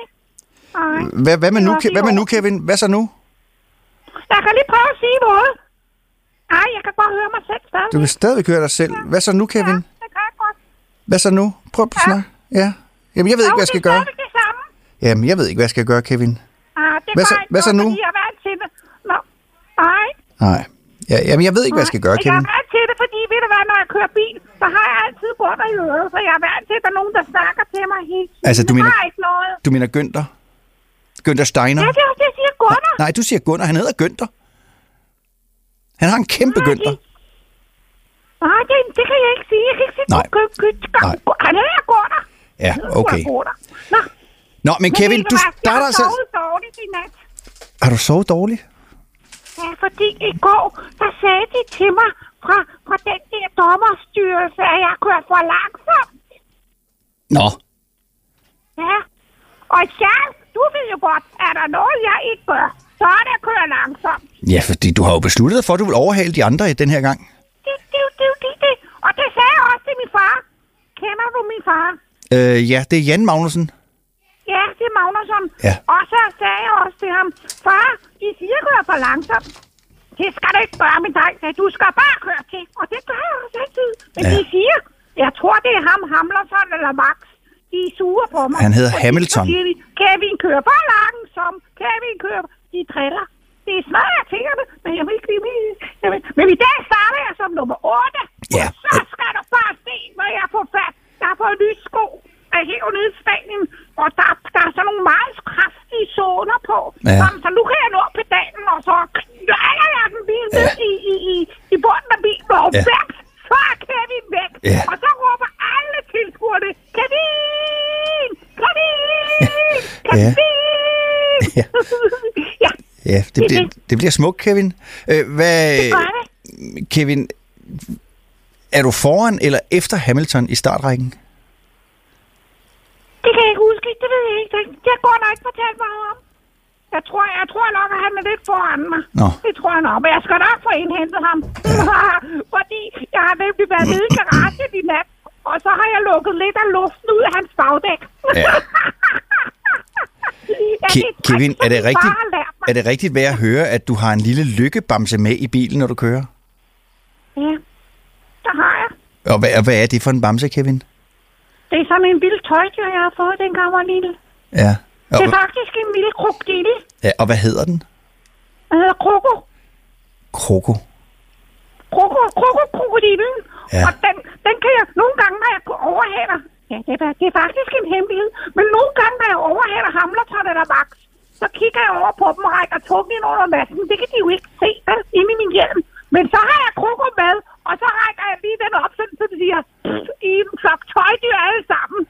Nej. hvad, hvad, med nu, hvad med nu. Kevin? Hvad så nu? Jeg kan lige prøve at sige noget. Nej, jeg kan godt høre mig selv stadig. Du kan stadig høre dig selv. Hvad så nu, Kevin? Ja, det kan jeg godt. Hvad så nu? Prøv at snakke. Ja. Jamen, jeg ved ikke, hvad jeg skal gøre. det samme. Jamen, jeg ved ikke, hvad jeg skal gøre, Kevin. Ah, det Hvad så- hvad så nu? Jeg er vant til det. Nå, nej. Nej. Ja, jamen, jeg ved ikke, hvad jeg skal gøre, Jeg Kevin. er vant til det, fordi ved du hvad, når jeg kører bil, så har jeg altid bunder i øret, så jeg er vant til, at der er nogen, der snakker til mig tiden. Altså, du mener- ikke noget. Du mener Günther? Günther Steiner? Ja, det er også jeg siger Gunnar. Nej, du siger Gunnar. Han hedder Günther. Han har en kæmpe Nej, Günther. Nej, det, det kan jeg ikke sige. Jeg kan ikke sige, Nej. du kø- kø- Nej. Han er Gunnar. Ja, okay. Nå, Nå, men Kevin, ved du hvad? Jeg starter har sovet dårligt i nat. Har du sovet dårligt? Ja, fordi i går, der sagde de til mig fra, fra den der dommerstyrelse, at jeg kører for langsomt. Nå. Ja, Og Charles, du ved jo godt, at der er noget, jeg ikke gør, så er det at køre langsomt. Ja, fordi du har jo besluttet dig for, at du vil overhale de andre i den her gang. Det, det, det, det, det. Og det sagde jeg også til min far. Kender du min far? Øh, ja, det er Jan Magnussen. Ja, det er Magnusson. Ja. Og så sagde jeg også til ham, far, de siger, at køre for langsomt. Det skal du ikke gøre, min dreng. sagde, Du skal bare køre til. Og det gør jeg også altid. Men Ja. de siger, jeg tror, det er ham, Hamlerson eller Max. De er sure på mig. Han hedder Hamilton. Så siger de, Kevin kører for langsomt. Kevin kører... De driller. Det er svært, jeg tænker det, men jeg vil ikke blive med. Vil... Men i dag starter jeg som nummer 8. Ja. Og så skal du bare se, hvad jeg får fat. Jeg har fået nye sko. Er helt nede i Spanien, og der, der er sådan nogle meget kraftige zoner på. Ja. Så, så nu kan jeg nå pedalen, og så knalder jeg den bil ned i, i, i, i bunden af bilen, og Ja. ja. væk, så er Kevin væk. Ja. Og så råber alle tilskuerne, Kevin! Kevin! Ja. Kevin! Ja. ja. Ja, det, bliver, det bliver smukt, Kevin. Øh, hvad, Det. Kevin, er du foran eller efter Hamilton i startrækken? Det kan jeg ikke huske. Det ved jeg ikke. Det, går nok ikke fortalt mig noget om. Jeg tror, jeg tror nok, at han er lidt foran mig. Nå. Det tror jeg nok. Men jeg skal nok få indhentet ham. Fordi jeg har nemlig været nede i garagen i nat. Og så har jeg lukket lidt af luften ud af hans bagdæk. Ja. Ja, Ke- Kevin, er det, rigtigt, er det rigtigt værd at høre, at du har en lille lykkebamse med i bilen, når du kører? Ja, der har jeg. Og hvad, og hvad er det for en bamse, Kevin? Det er sådan en lille tøjdyr, jeg har fået, dengang jeg var lille. Ja. Det er faktisk en lille krokodille. ja, og hvad hedder den? Den hedder Kroko. Kroko. Kroko, kroko, krokodillen. Ja. Og den, den kan jeg nogle gange, når jeg går overhaler. Ja, det er, det er faktisk en hemmelighed. Men nogle gange, når jeg overhaler Hamlerton eller Max, så kigger jeg over på dem og rækker tungen ind under masken. Det kan de jo ikke se inde i min hjelm. Men så har jeg kroko med, og så rækker jeg lige den op, sådan, så det siger, "Pff, I er en flok tøjdyr alle sammen.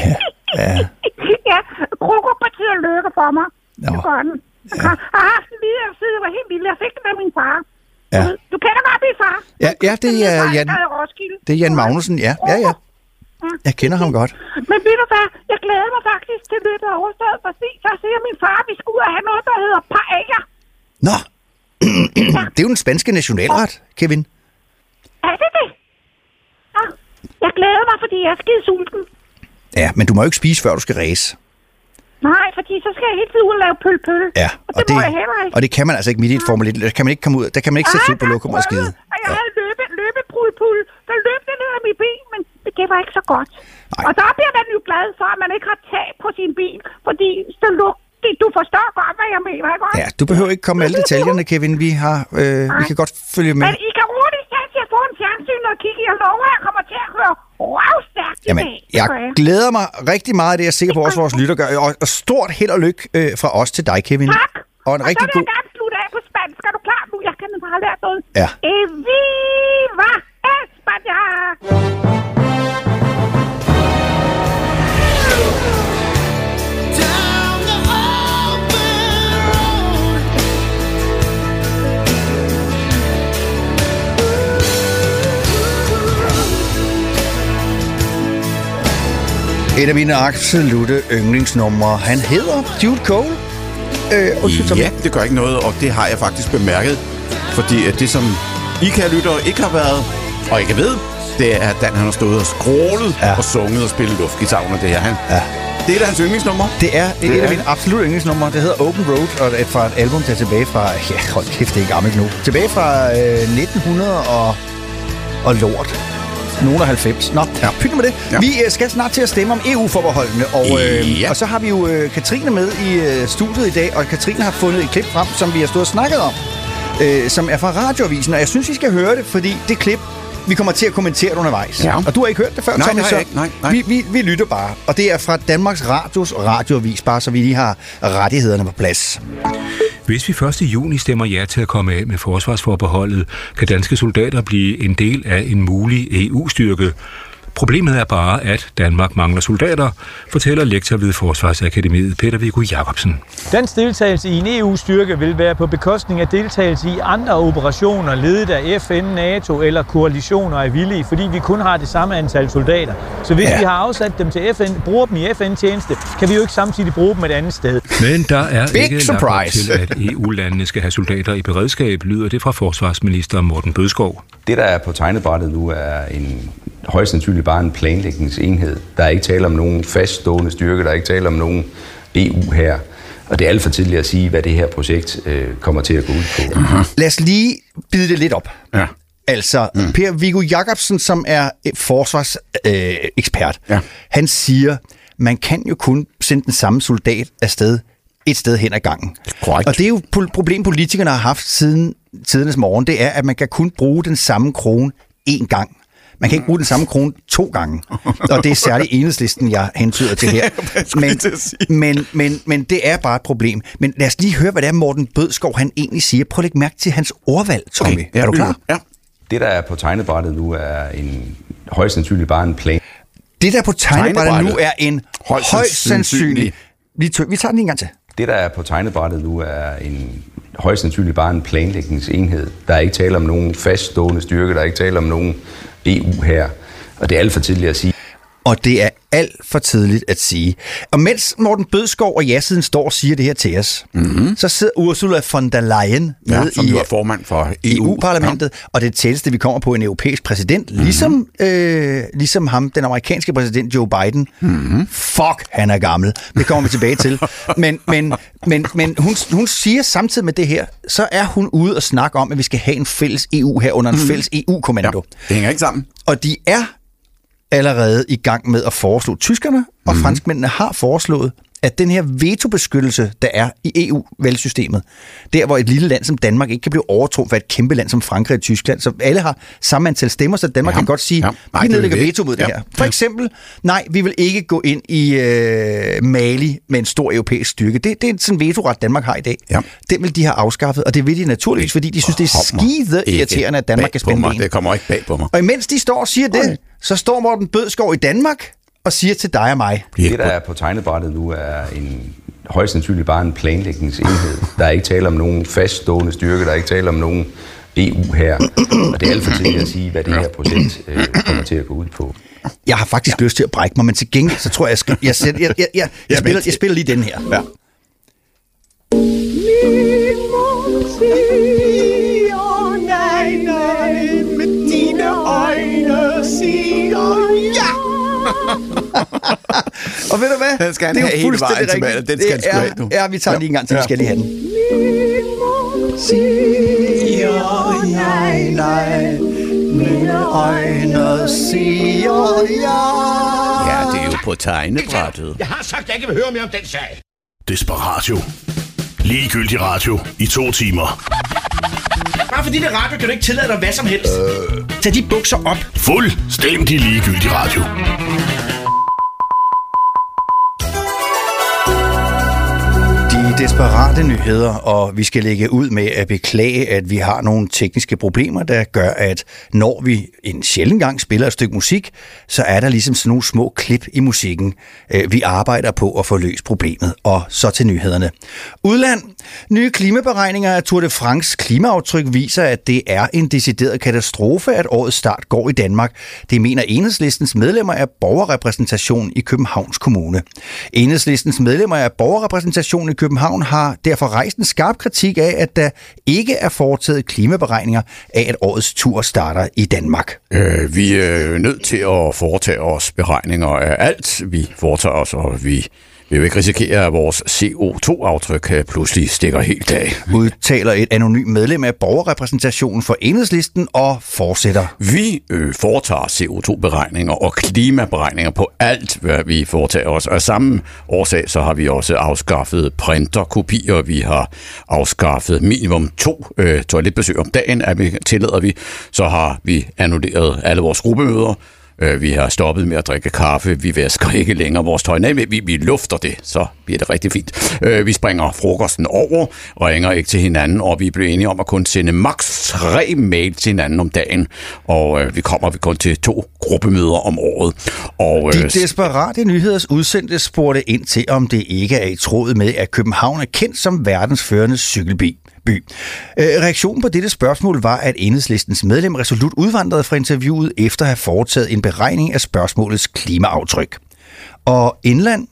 Ja. ja, kroko betyder lykke for mig. Nå. Det gør den. Jeg har, har haft den lige siden jeg var helt lille. Jeg fik den af min far. Ja. Du, du kender godt min far. Ja, ja, det er far, Jan- der. Det er Jan Magnussen, ja. Ja, ja. Jeg kender ham godt. Men ved du hvad? Jeg glæder mig faktisk til løbet af overstået, fordi så siger min far, at vi skal ud og have noget, der hedder paella. Nå, det er jo den spanske nationalret, Kevin. Er det det? Nå, jeg glæder mig, fordi jeg er skide sulten. Ja, men du må jo ikke spise, før du skal ræse. Nej, fordi så skal jeg hele tiden ud og lave pøl-pøl. Ja, og det, må jeg heller ikke. og det kan man altså ikke midt i et Formel 1. Der kan man ikke komme ud. Der kan man ikke sætte fed på lokum og skide. Og jeg havde løbe, løbebrudpul. Der løb det ned af min bil, men det var ikke så godt. Nej. Og der bliver man jo glad for, at man ikke har tag på sin bil, fordi så luk, det, du forstår godt, hvad jeg mener, ikke? Ja, du behøver ikke komme med alle detaljerne, Kevin. Vi, har, øh, vi kan godt følge med. Men I kan roligt tage til at få en fjernsyn og kigge. Jeg lover, at jeg kommer til at røvstærkt Jamen, dag. Jeg jeg. glæder mig rigtig meget af det, jeg er sikker på, også vores lytter gør. Og, og stort held og lykke øh, fra os til dig, Kevin. Tak. Og en rigtig så vil god... jeg gerne slutte af på spansk. Er du klar nu? Jeg kan bare lære noget. Ja. Eviva España! Et af mine absolute yndlingsnumre. Han hedder Jude Cole. Øh, undskyld. Ja, det gør ikke noget, og det har jeg faktisk bemærket. Fordi at det, som I kan lyttere ikke har været, og ikke ved, det er, at Dan han har stået og skrålet Ja. og sunget og spillet luftgitar under det her. Han, Ja. Det er et af hans yndlingsnummer. Det er et, Det et af er mine absolut yndlingsnumre. Det hedder Open Road, og det er fra et album, der er tilbage fra... Ja, hold kæft, det er gammelt nu. Tilbage fra øh, 1900 og, og lort. Nogen af 90. Nå, ja. pyt med det. Ja. Ja. Vi øh, skal snart til at stemme om EU-forbeholdene, og, øh, Ja. og så har vi jo øh, Katrine med i øh, studiet i dag, og Katrine har fundet et klip frem, som vi har stået og snakket om, øh, som er fra radioavisen, og jeg synes, I skal høre det, fordi det klip, vi kommer til at kommentere det undervejs. Ja. Og du har ikke hørt det før, Nej, så jeg ikke. Nej, nej. Vi, vi, vi lytter bare, og det er fra Danmarks Radios radioavis, bare så vi lige har rettighederne på plads. Hvis vi 1. juni stemmer ja til at komme af med forsvarsforbeholdet, kan danske soldater blive en del af en mulig EU-styrke. Problemet er bare, at Danmark mangler soldater, fortæller lektor ved Forsvarsakademiet Peter Viggo Jacobsen. Dansk deltagelse i en EU-styrke vil være på bekostning af deltagelse i andre operationer ledet af FN, NATO eller koalitioner af villige, fordi vi kun har det samme antal soldater. Så hvis ja. vi har afsat dem til FN, bruger dem i FN-tjeneste, kan vi jo ikke samtidig bruge dem et andet sted. Men der er Big ikke lagt surprise. til, at EU-landene skal have soldater i beredskab, lyder det fra forsvarsminister Morten Bødskov. Det, der er på tegnebrættet nu, er en højst sandsynligt bare en planlægningsenhed. Der er ikke tale om nogen faststående styrke, der er ikke tale om nogen EU her. Og det er alt for tidligt at sige, hvad det her projekt øh, kommer til at gå ud på. Lad os lige bide det lidt op. Ja. Altså, mm. Per Viggo Jacobsen, som er forsvarsekspert, øh, Ja. han siger, man kan jo kun sende den samme soldat afsted et sted hen ad gangen. Korrekt. Og det er jo et problem, politikerne har haft siden tidernes morgen, det er, at man kan kun bruge den samme krone én gang. Man kan ikke bruge den samme krone to gange. Og det er særligt enhedslisten, jeg hentyder til her. Men, men, men, men det er bare et problem. Men lad os lige høre, hvad det er, Morten Bødskov han egentlig siger. Prøv at lægge mærke til hans ordvalg, Tommy. Okay, ja, er du klar? Ja. Det, der er på tegnebrættet nu, er en højst sandsynligt bare en plan. Det der på tegnebrættet nu er en Højst højst sandsynlig... sandsynlig. Vi, tø- vi tager den lige en gang til. Det, der er på tegnebrættet nu, er en højst sandsynligt bare en planlægningsenhed. Der er ikke tale om nogen faststående styrke, der er ikke tale om nogen EU her. Og det er alt for tidligt at sige. Og det er alt for tidligt at sige. Og mens Morten Bødskov og ja-siden står og siger det her til os, mm-hmm. så sidder Ursula von der Leyen Ja, med som i jo er formand for EU. EU-parlamentet, og det er det tætteste, vi kommer på en europæisk præsident, mm-hmm. ligesom, øh, ligesom ham, den amerikanske præsident Joe Biden. Mm-hmm. Fuck, han er gammel. Det kommer vi tilbage til. Men, men, men, men hun, hun siger samtidig med det her, så er hun ude og snakke om, at vi skal have en fælles EU her under en mm-hmm. fælles EU-kommando. Ja, det hænger ikke sammen. Og de er allerede i gang med at foreslå tyskerne, og mm. franskmændene har foreslået, at den her vetobeskyttelse, der er i EU-valgsystemet, der hvor et lille land som Danmark ikke kan blive overtrumfet af et kæmpe land som Frankrig og Tyskland, så alle har samme antal stemmer, så Danmark Ja. ja. kan godt sige, Ja. ja. Nej, vi nedlægger veto mod ikke. det Ja. her. For eksempel, nej, vi vil ikke gå ind i øh, Mali med en stor europæisk styrke. Det, det er sådan en vetoret, Danmark har i dag. Ja. Den vil de have afskaffet, og det vil de naturligvis, fordi de synes, det er skide irriterende, at Danmark kan spænde mig. Det kommer ikke bag på mig. Og imens de står og siger det, så står Morten Bødskov i Danmark og siger til dig og mig, Det, der er på tegnebrættet nu, er en højst sandsynligt bare en planlægningsenhed. Der er ikke tale om nogen faststående styrke, der er ikke tale om nogen EU her. Og det er alt for tidligt at sige, hvad det her projekt øh, kommer til at gå ud på. jeg har faktisk ja. lyst til at brække mig, men til gengæld, så tror jeg, jeg, skal, jeg, jeg, jeg, jeg, jeg, jeg, spiller, jeg spiller lige den her. Ja. Og ved du hvad? Den skal han det er have hele vejen til. Malle. Den skal han sgu have nu. Ja, vi tager Ja. lige en gang til, vi Ja. skal lige have den. Nej, nej, mine øjne siger ja. Ja, det er jo på tegnebrættet. Jeg har sagt, at jeg ikke vil høre mere om den sag. Desperatio. Ligegyldig radio i to timer. Bare fordi det er radio, kan du ikke tillade dig hvad som helst. Øh. Tag de bukser op. Fuldstændig ligegyldig radio. Desperate nyheder, og vi skal lægge ud med at beklage, at vi har nogle tekniske problemer, der gør, at når vi en sjældent gang spiller et stykke musik, så er der ligesom sådan nogle små klip i musikken. Øh, vi arbejder på at få løst problemet, og så til nyhederne. Udland. Nye klimaberegninger af Tour de France klimaaftryk viser, at det er en decideret katastrofe, at årets start går i Danmark. Det mener enhedslistens medlemmer af borgerrepræsentationen i Københavns Kommune. Enhedslistens medlemmer af borgerrepræsentationen i København har derfor rejst en skarp kritik af, at der ikke er foretaget klimaberegninger af, at årets tur starter i Danmark. Øh, vi er nødt til at foretage os beregninger af alt, vi foretager os, og vi vil jo ikke risikere, at vores CO2-aftryk øh, pludselig stikker helt af. Udtaler et anonymt medlem af borgerrepræsentationen for enhedslisten og fortsætter. Vi øh, foretager CO2-beregninger og klimaberegninger på alt, hvad vi foretager os. Og af samme årsag, så har vi også afskaffet printerkopier. Vi har afskaffet minimum to øh, toiletbesøg om dagen, at vi tillader vi. Så har vi annulleret alle vores gruppemøder. Øh, vi har stoppet med at drikke kaffe. Vi vasker ikke længere vores tøj. Nej, vi, vi lufter det, så bliver det rigtig fint. Øh, vi springer frokosten over, ringer ikke til hinanden, og vi blev enige om at kun sende maks tre mail til hinanden om dagen. Og øh, vi kommer vi kun til to gruppemøder om året. Og, De øh, desperate nyheders udsendte spurgte ind til, om det ikke er i tråd med, at København er kendt som verdens førende cykelby. By. Øh, reaktionen på dette spørgsmål var, at enhedslistens medlem resolut udvandrede fra interviewet efter at have foretaget en beregning af spørgsmålets klimaaftryk. Og indland,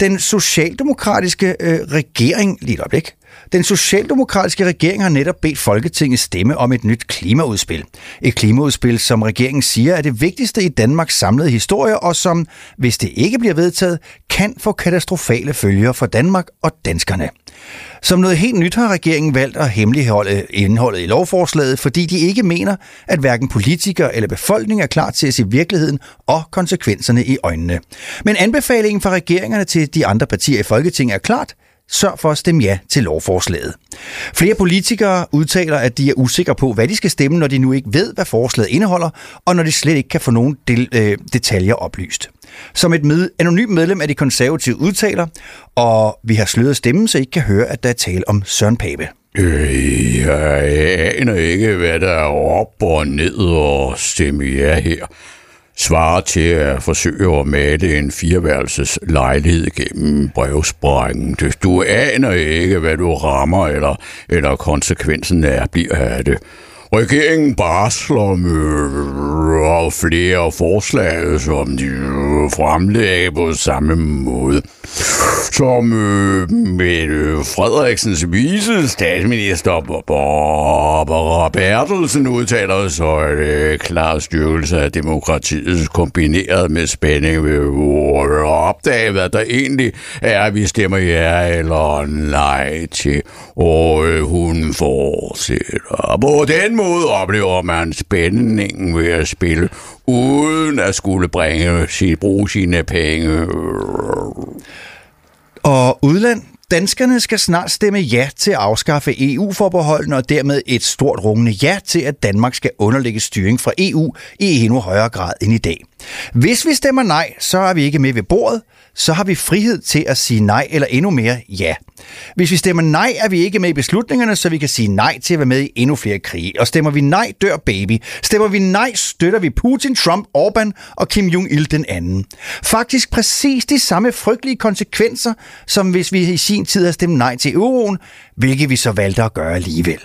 den socialdemokratiske øh, regering, lige et øjeblik, den socialdemokratiske regering har netop bedt Folketinget stemme om et nyt klimaudspil. Et klimaudspil, som regeringen siger er det vigtigste i Danmarks samlede historie, og som, hvis det ikke bliver vedtaget, kan få katastrofale følger for Danmark og danskerne. Som noget helt nyt har regeringen valgt at hemmeligholde indholdet i lovforslaget, fordi de ikke mener, at hverken politikere eller befolkning er klar til at se virkeligheden og konsekvenserne i øjnene. Men anbefalingen fra regeringerne til de andre partier i Folketinget er klart, sørg for at stemme ja til lovforslaget. Flere politikere udtaler, at de er usikre på, hvad de skal stemme, når de nu ikke ved, hvad forslaget indeholder, og når de slet ikke kan få nogen del, øh, detaljer oplyst. Som et med, anonymt medlem af de konservative udtaler, og vi har sløret stemmen, så I ikke kan høre, at der er tale om Søren Pape. Øh, jeg aner ikke, hvad der er op og ned og stemme jer her. Svarer til at forsøge at male en fireværelses lejlighed gennem brevsprængning. Du aner ikke, hvad du rammer, eller, eller konsekvensen er, bliver af det. Regeringen barsler med flere forslag, som de fremlægger på samme måde. Som øh, med Frederiksens vise statsminister Barbara Bertelsen udtaler, så er det klar styrkelse af demokratiet kombineret med spænding ved at opdage, hvad der egentlig er, vi stemmer ja eller nej til. Og øh, hun fortsætter. På den måde oplever man spændingen ved at spille, uden at skulle bringe, bruge sine penge. Og udland, danskerne skal snart stemme ja til at afskaffe EU-forbeholdene og dermed et stort rungende ja til, at Danmark skal underlægge styring fra EU i endnu højere grad end i dag. Hvis vi stemmer nej, så er vi ikke med ved bordet, så har vi frihed til at sige nej eller endnu mere ja. Hvis vi stemmer nej, er vi ikke med i beslutningerne, så vi kan sige nej til at være med i endnu flere krige. Og stemmer vi nej, dør baby. Stemmer vi nej, støtter vi Putin, Trump, Orbán og Kim Jong-il den anden. Faktisk præcis de samme frygtelige konsekvenser, som hvis vi i sin tid havde stemt nej til euroen, hvilket vi så valgte at gøre alligevel.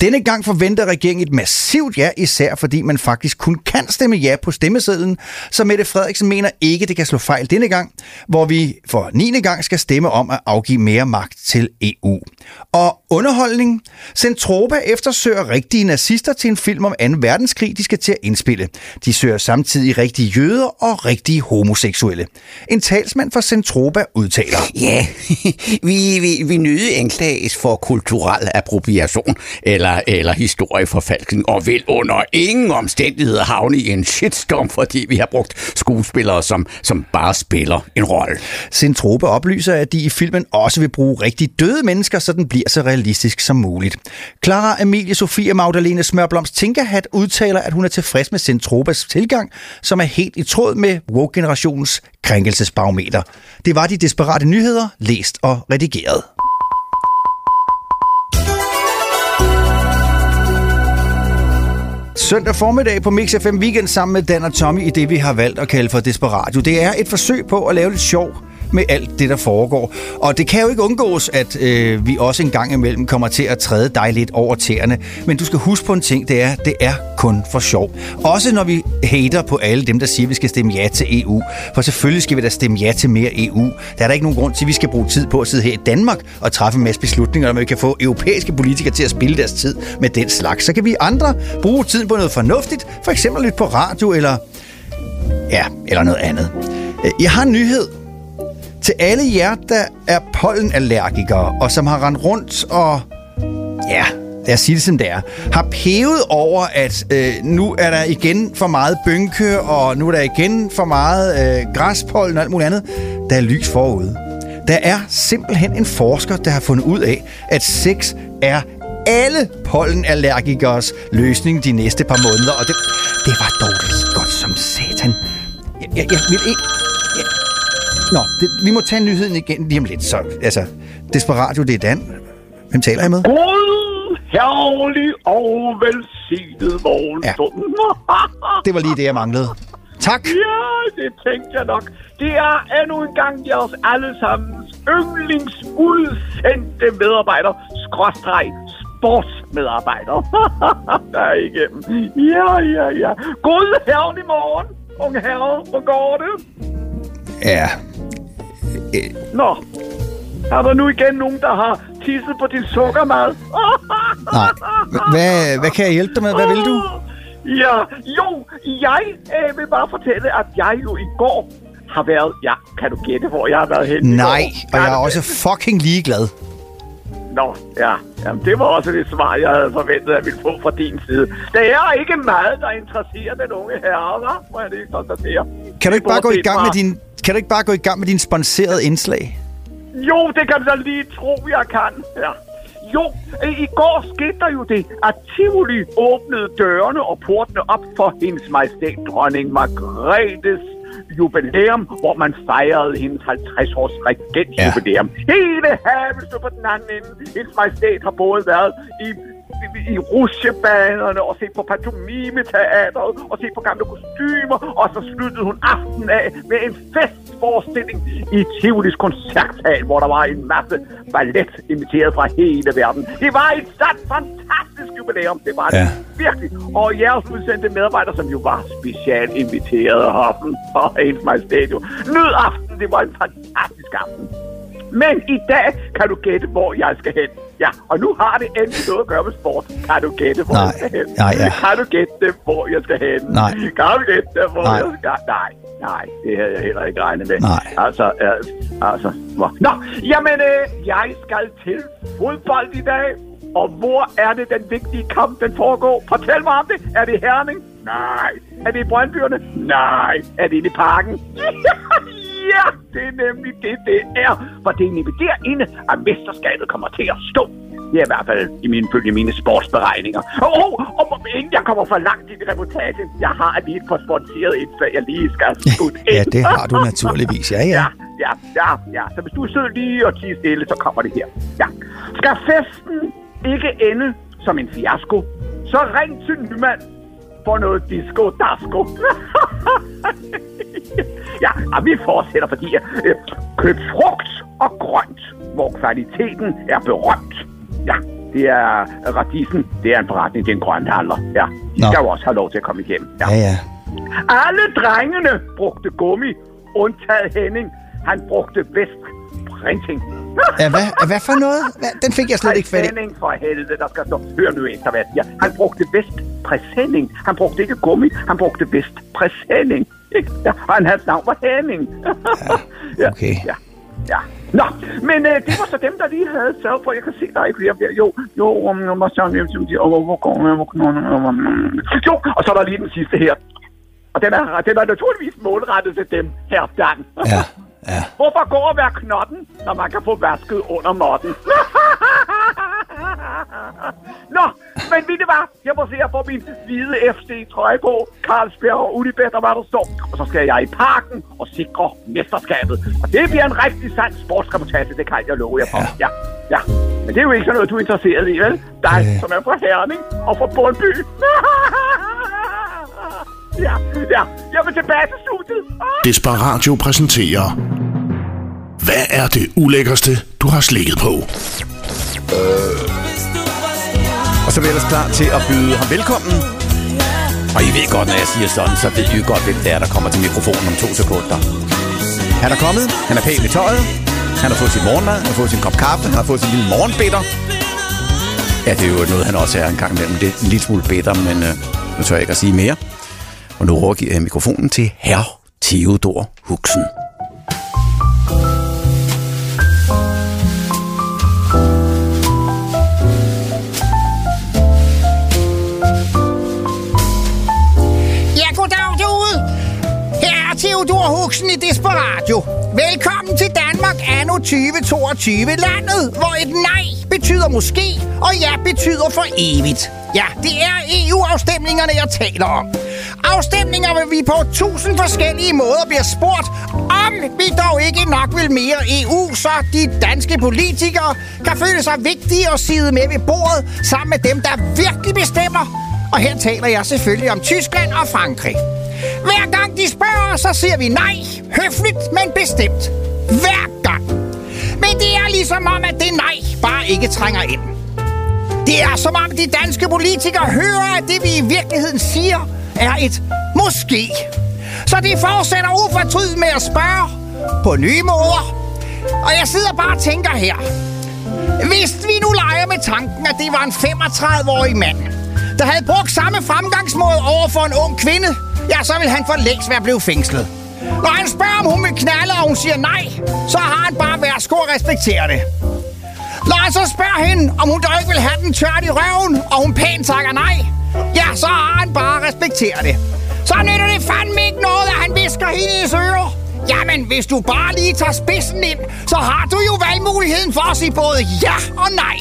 Denne gang forventer regeringen et massivt ja, især fordi man faktisk kun kan stemme ja på stemmesedlen, så Mette Frederiksen mener ikke, det kan slå fejl denne gang, hvor vi for 9. gang skal stemme om at afgive mere magt til EU. Og underholdning. Centropa eftersøger rigtige nazister til en film om 2. verdenskrig, de skal til at indspille. De søger samtidig rigtige jøder og rigtige homoseksuelle. En talsmand for Centropa udtaler. Ja, vi, vi, vi nyde anklages for kulturel appropriation eller, eller historieforfalskning, og vil under ingen omstændigheder havne i en shitstorm, fordi vi har brugt skuespillere, som, som bare spiller en rolle. Sintrope oplyser, at de i filmen også vil bruge rigtig døde mennesker, så den bliver så realistisk som muligt. Clara Emilie Sofia Magdalene Smørblomst Tinkerhat udtaler, at hun er tilfreds med Sintropas tilgang, som er helt i tråd med woke-generationens krænkelsesbarometer. Det var de desperate nyheder, læst og redigeret. Søndag formiddag på Mix FM Weekend sammen med Dan og Tommy i det, vi har valgt at kalde for Desperatio. Det er et forsøg på at lave lidt sjov med alt det, der foregår. Og det kan jo ikke undgås, at øh, vi også en gang imellem kommer til at træde dig lidt over tæerne. Men du skal huske på en ting, det er, det er kun for sjov. Også når vi hater på alle dem, der siger, at vi skal stemme ja til EU. For selvfølgelig skal vi da stemme ja til mere EU. Der er der ikke nogen grund til, at vi skal bruge tid på at sidde her i Danmark og træffe en masse beslutninger, når vi kan få europæiske politikere til at spille deres tid med den slags. Så kan vi andre bruge tiden på noget fornuftigt, for eksempel lidt på radio eller, ja, eller noget andet. Jeg har en nyhed, til alle jer, der er pollenallergikere, og som har rendt rundt og, ja, lad os sige det som det er, har pevet over, at øh, nu er der igen for meget bønke, og nu er der igen for meget øh, græspollen og alt muligt andet. Der er lys forude. Der er simpelthen en forsker, der har fundet ud af, at sex er alle pollenallergikers løsning de næste par måneder, og det, det var dog lige godt som satan. Jeg, jeg, jeg vil ikke... Nå, det, vi må tage nyheden igen lige om lidt. Så, altså, Desperatio, det er Dan. Hvem taler jeg med? God, herlig og velsignet morgenstund. Ja. Det var lige det, jeg manglede. Tak. Ja, det tænkte jeg nok. Det er endnu en gang jeres allesammens yndlingsudsendte medarbejder, skråstreg, sportsmedarbejder. der er igennem. Ja, ja, ja. God herlig morgen, unge herre. Hvor går det? Ja. Nå, er der nu igen nogen, der har tisset på din sukkermad? Nej. Hvad, hvad kan jeg hjælpe dig med? Hvad vil du? Ja, jo, jeg øh, vil bare fortælle, at jeg jo i går har været... Ja, kan du gætte, hvor jeg har været henne i Nej, og jeg er også fucking ligeglad. Nå, ja. Jamen, det var også det svar, jeg havde forventet, at jeg ville få fra din side. Det er ikke meget, der interesserer den unge herre, hva'? Må jeg lige konstatere. Kan du ikke bare gå i gang med din... Kan du ikke bare gå i gang med din sponserede indslag? Jo, det kan da lige tro, jeg kan. Ja. Jo, øh, i går skete der jo det, at Tivoli åbnede dørene og portene op for hendes majestæt dronning Margrethes jubilæum, hvor man fejrede hendes 50-års regentjubilæum. Ja. Hele haven stod på den anden ende. Hendes majestæt har både været i i, rusjebanerne og set på pantomime-teateret og set på gamle kostymer, og så sluttede hun aftenen af med en festforestilling i Tivolis koncerthal, hvor der var en masse ballet imiteret fra hele verden. Det var et sandt fantastisk jubilæum, det var det Ja. virkelig. Og jeres udsendte medarbejdere, som jo var specielt inviteret hoffen og hendes majestæt nød aften, det var en fantastisk aften. Men i dag kan du gætte, hvor jeg skal hen. Ja, og nu har det endelig noget at gøre med sport. Kan du gætte, hvor Nej. jeg skal hen? Nej, ja. Kan du gætte, hvor jeg skal hen? Nej. Kan du gætte, hvor Nej. jeg skal Nej, nej, det havde jeg heller ikke regnet med. Nej. Altså, øh, altså, hvor? Nå, jamen, øh, jeg skal til fodbold i dag. Og hvor er det den vigtige kamp, den foregår? Fortæl mig om det. Er det Herning? Nej. Er det i Brøndbyerne? Nej. Er det inde i parken? ja, det er nemlig det, det er. For det er nemlig derinde, at mesterskabet kommer til at stå. Det er i hvert fald i mine, følge mine sportsberegninger. Og oh, oh, oh, inden jeg kommer for langt i reportagen, jeg har lige et par sponsoreret indslag, jeg lige skal skudt ind. Ja, det har du naturligvis. Ja, ja. Ja, ja, ja, ja. Så hvis du sidder lige og tiger stille, så kommer det her. Ja. Skal festen ikke ende som en fiasko, så ring til Nyman for noget disco dasko. ja, og vi fortsætter, fordi øh, køb frugt og grønt, hvor kvaliteten er berømt. Ja, det er radisen. Det er en forretning, det er en grønthandler. Ja, de Nå. skal jo også have lov til at komme igennem. Ja, ja. Alle drengene brugte gummi, undtaget Henning. Han brugte vest printing. Ja, hvad, hvad for noget? Hvad? Den fik jeg slet ikke fat i. Henning for helvede, der skal stå. Hør nu efter, hvad jeg siger. Han brugte vest præsending. Han brugte ikke gummi, han brugte vest præsending. Han, hans navn var Henning. ja, Okay. Ja, ja. Nå, men øh, det var så dem, der lige havde sørget for. Jeg kan se, der er ikke flere. Jo, jo, om um, var sådan, jeg jeg, hvor Jo, og så er der lige den sidste her. Og den er, den er naturligvis målrettet til dem, her Dan. Ja, ja. Hvorfor gå og være knotten, når man kan få vasket under måtten? Nå, men ved det var, jeg må se at få min hvide FC-trøje på, Carlsberg og Unibet og hvad der står. Og så skal jeg i parken og sikre mesterskabet. Og det bliver en rigtig sand sportsreportage, det kan jeg love jer for. Ja, ja. Men det er jo ikke sådan noget, du er interesseret i, vel? Dig, som er fra Herning og fra Bundby. ja, ja. Jeg vil tilbage til studiet. Desperatio præsenterer Hvad er det ulækkerste, du har slikket på? Og så er vi ellers klar til at byde ham velkommen. Og I ved godt, når jeg siger sådan, så ved I godt, hvem det er, der kommer til mikrofonen om to sekunder. Han er kommet, han er pæn i tøjet, han har fået sin morgenmad, han har fået sin kop kaffe, han har fået sin lille morgenbitter. Ja, det er jo noget, han også er en gang imellem. Det er en lille smule bitter, men øh, nu tør jeg ikke at sige mere. Og nu overgiver jeg mikrofonen til herr Theodor Huxen. Du har Theodor i Desperatio. Velkommen til Danmark anno 2022, landet, hvor et nej betyder måske, og ja betyder for evigt. Ja, det er EU-afstemningerne, jeg taler om. Afstemninger hvor vi på tusind forskellige måder bliver spurgt, om vi dog ikke nok vil mere EU, så de danske politikere kan føle sig vigtige og sidde med ved bordet sammen med dem, der virkelig bestemmer. Og her taler jeg selvfølgelig om Tyskland og Frankrig. Hver gang de spørger, så siger vi nej. Høfligt, men bestemt. Hver gang. Men det er ligesom om, at det nej bare ikke trænger ind. Det er som om de danske politikere hører, at det vi i virkeligheden siger, er et måske. Så de fortsætter ufortrydet med at spørge på nye måder. Og jeg sidder bare og tænker her. Hvis vi nu leger med tanken, at det var en 35-årig mand, der havde brugt samme fremgangsmåde over for en ung kvinde, ja, så vil han for længst være blevet fængslet. Når han spørger, om hun vil knalde, og hun siger nej, så har han bare værsgo at respektere det. Når han så spørger hende, om hun dog ikke vil have den tørt i røven, og hun pænt takker nej, ja, så har han bare respekteret respektere det. Så nytter det fandme ikke noget, at han visker hende i øre. Jamen, hvis du bare lige tager spidsen ind, så har du jo valgmuligheden for at sige både ja og nej.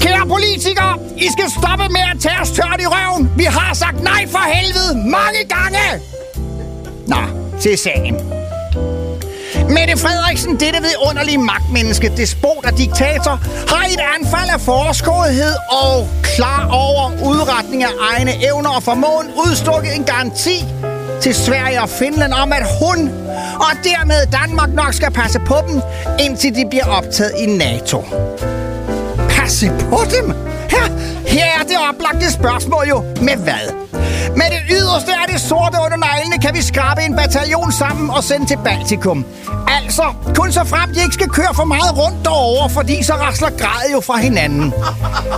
Kære politikere, I skal stoppe med at tage os tørt i røven. Vi har sagt nej for helvede mange gange. Nå, til sagen. Mette Frederiksen, dette vidunderlige magtmenneske, despot og diktator, har i et anfald af forskådighed og klar over udretning af egne evner og formåen udstukket en garanti til Sverige og Finland om, at hun og dermed Danmark nok skal passe på dem, indtil de bliver optaget i NATO. Passe på dem? Her, her er det oplagte spørgsmål jo. Med hvad? Med det yderste af det sorte under neglene kan vi skrabe en bataljon sammen og sende til Baltikum. Altså, kun så frem de ikke skal køre for meget rundt derovre, fordi så rasler grædet jo fra hinanden.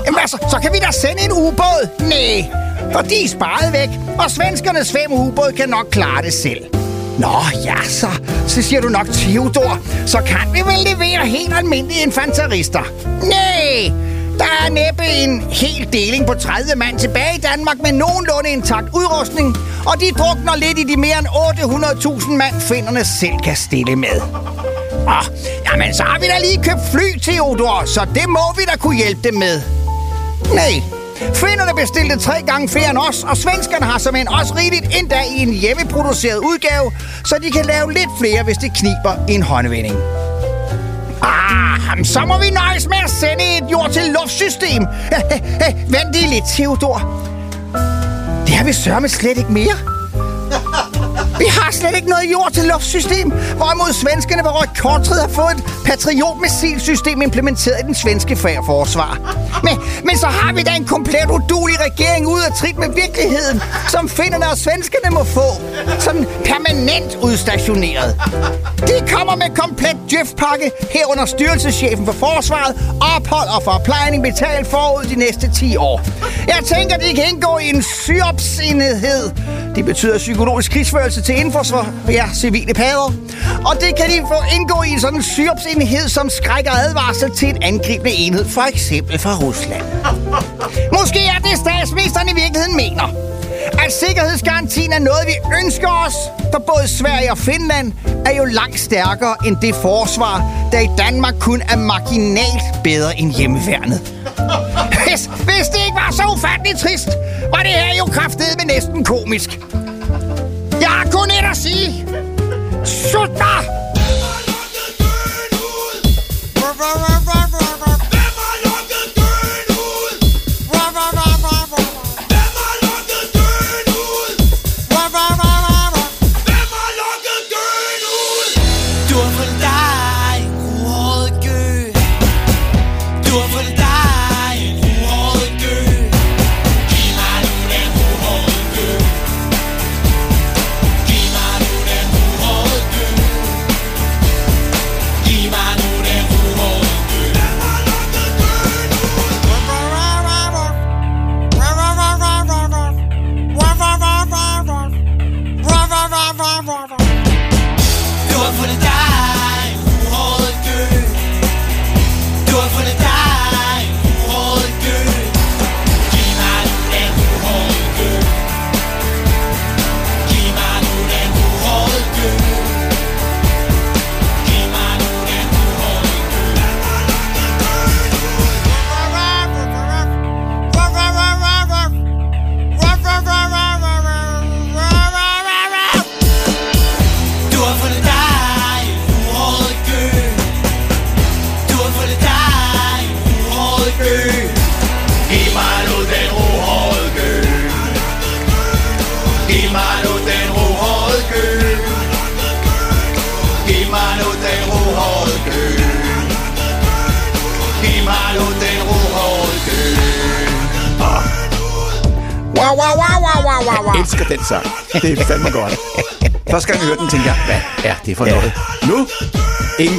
Jamen altså, så kan vi da sende en ubåd? Nej, for de er sparet væk, og svenskernes fem ubåde kan nok klare det selv. Nå ja, så, så siger du nok Theodor. Så kan vi vel levere helt almindelige infanterister. Nej, der er næppe en hel deling på 30 mand tilbage i Danmark med nogenlunde intakt udrustning, og de drukner lidt i de mere end 800.000 mand, finderne selv kan stille med. Åh, jamen så har vi da lige købt fly, Theodor, så det må vi da kunne hjælpe dem med. Nej, Finnerne bestilte tre gange flere end os, og svenskerne har som en også rigeligt endda i en hjemmeproduceret udgave, så de kan lave lidt flere, hvis det kniber i en håndvending. Ah, så må vi nøjes med at sende et jord til luftsystem. Vent lige lidt, Theodor. Det har vi sørme slet ikke mere. Vi har slet ikke noget jord til luftsystem, hvorimod svenskerne ved rekordtid har fået et patriotmissilsystem implementeret i den svenske forsvar. Men, men så har vi da en komplet udulig regering ud af trit med virkeligheden, som finnerne og svenskerne må få. Sådan permanent udstationeret. De kommer med komplet djøfpakke herunder styrelseschefen for forsvaret, ophold og forplejning betalt forud de næste 10 år. Jeg tænker, de kan indgå i en syopsenhed. Det betyder psykologisk krigsførelse til indforsvar ja, civile pader. Og det kan de få indgå i en sådan syrupsenhed, som skrækker advarsel til en angribende enhed, for eksempel fra Rusland. Måske er det statsministeren i virkeligheden mener. At sikkerhedsgarantien er noget, vi ønsker os, for både Sverige og Finland er jo langt stærkere end det forsvar, der i Danmark kun er marginalt bedre end hjemmeværnet. Hvis, hvis det ikke var så ufatteligt trist, var det her jo kraftet med næsten komisk. Jeg har kun et at sige. Sutter!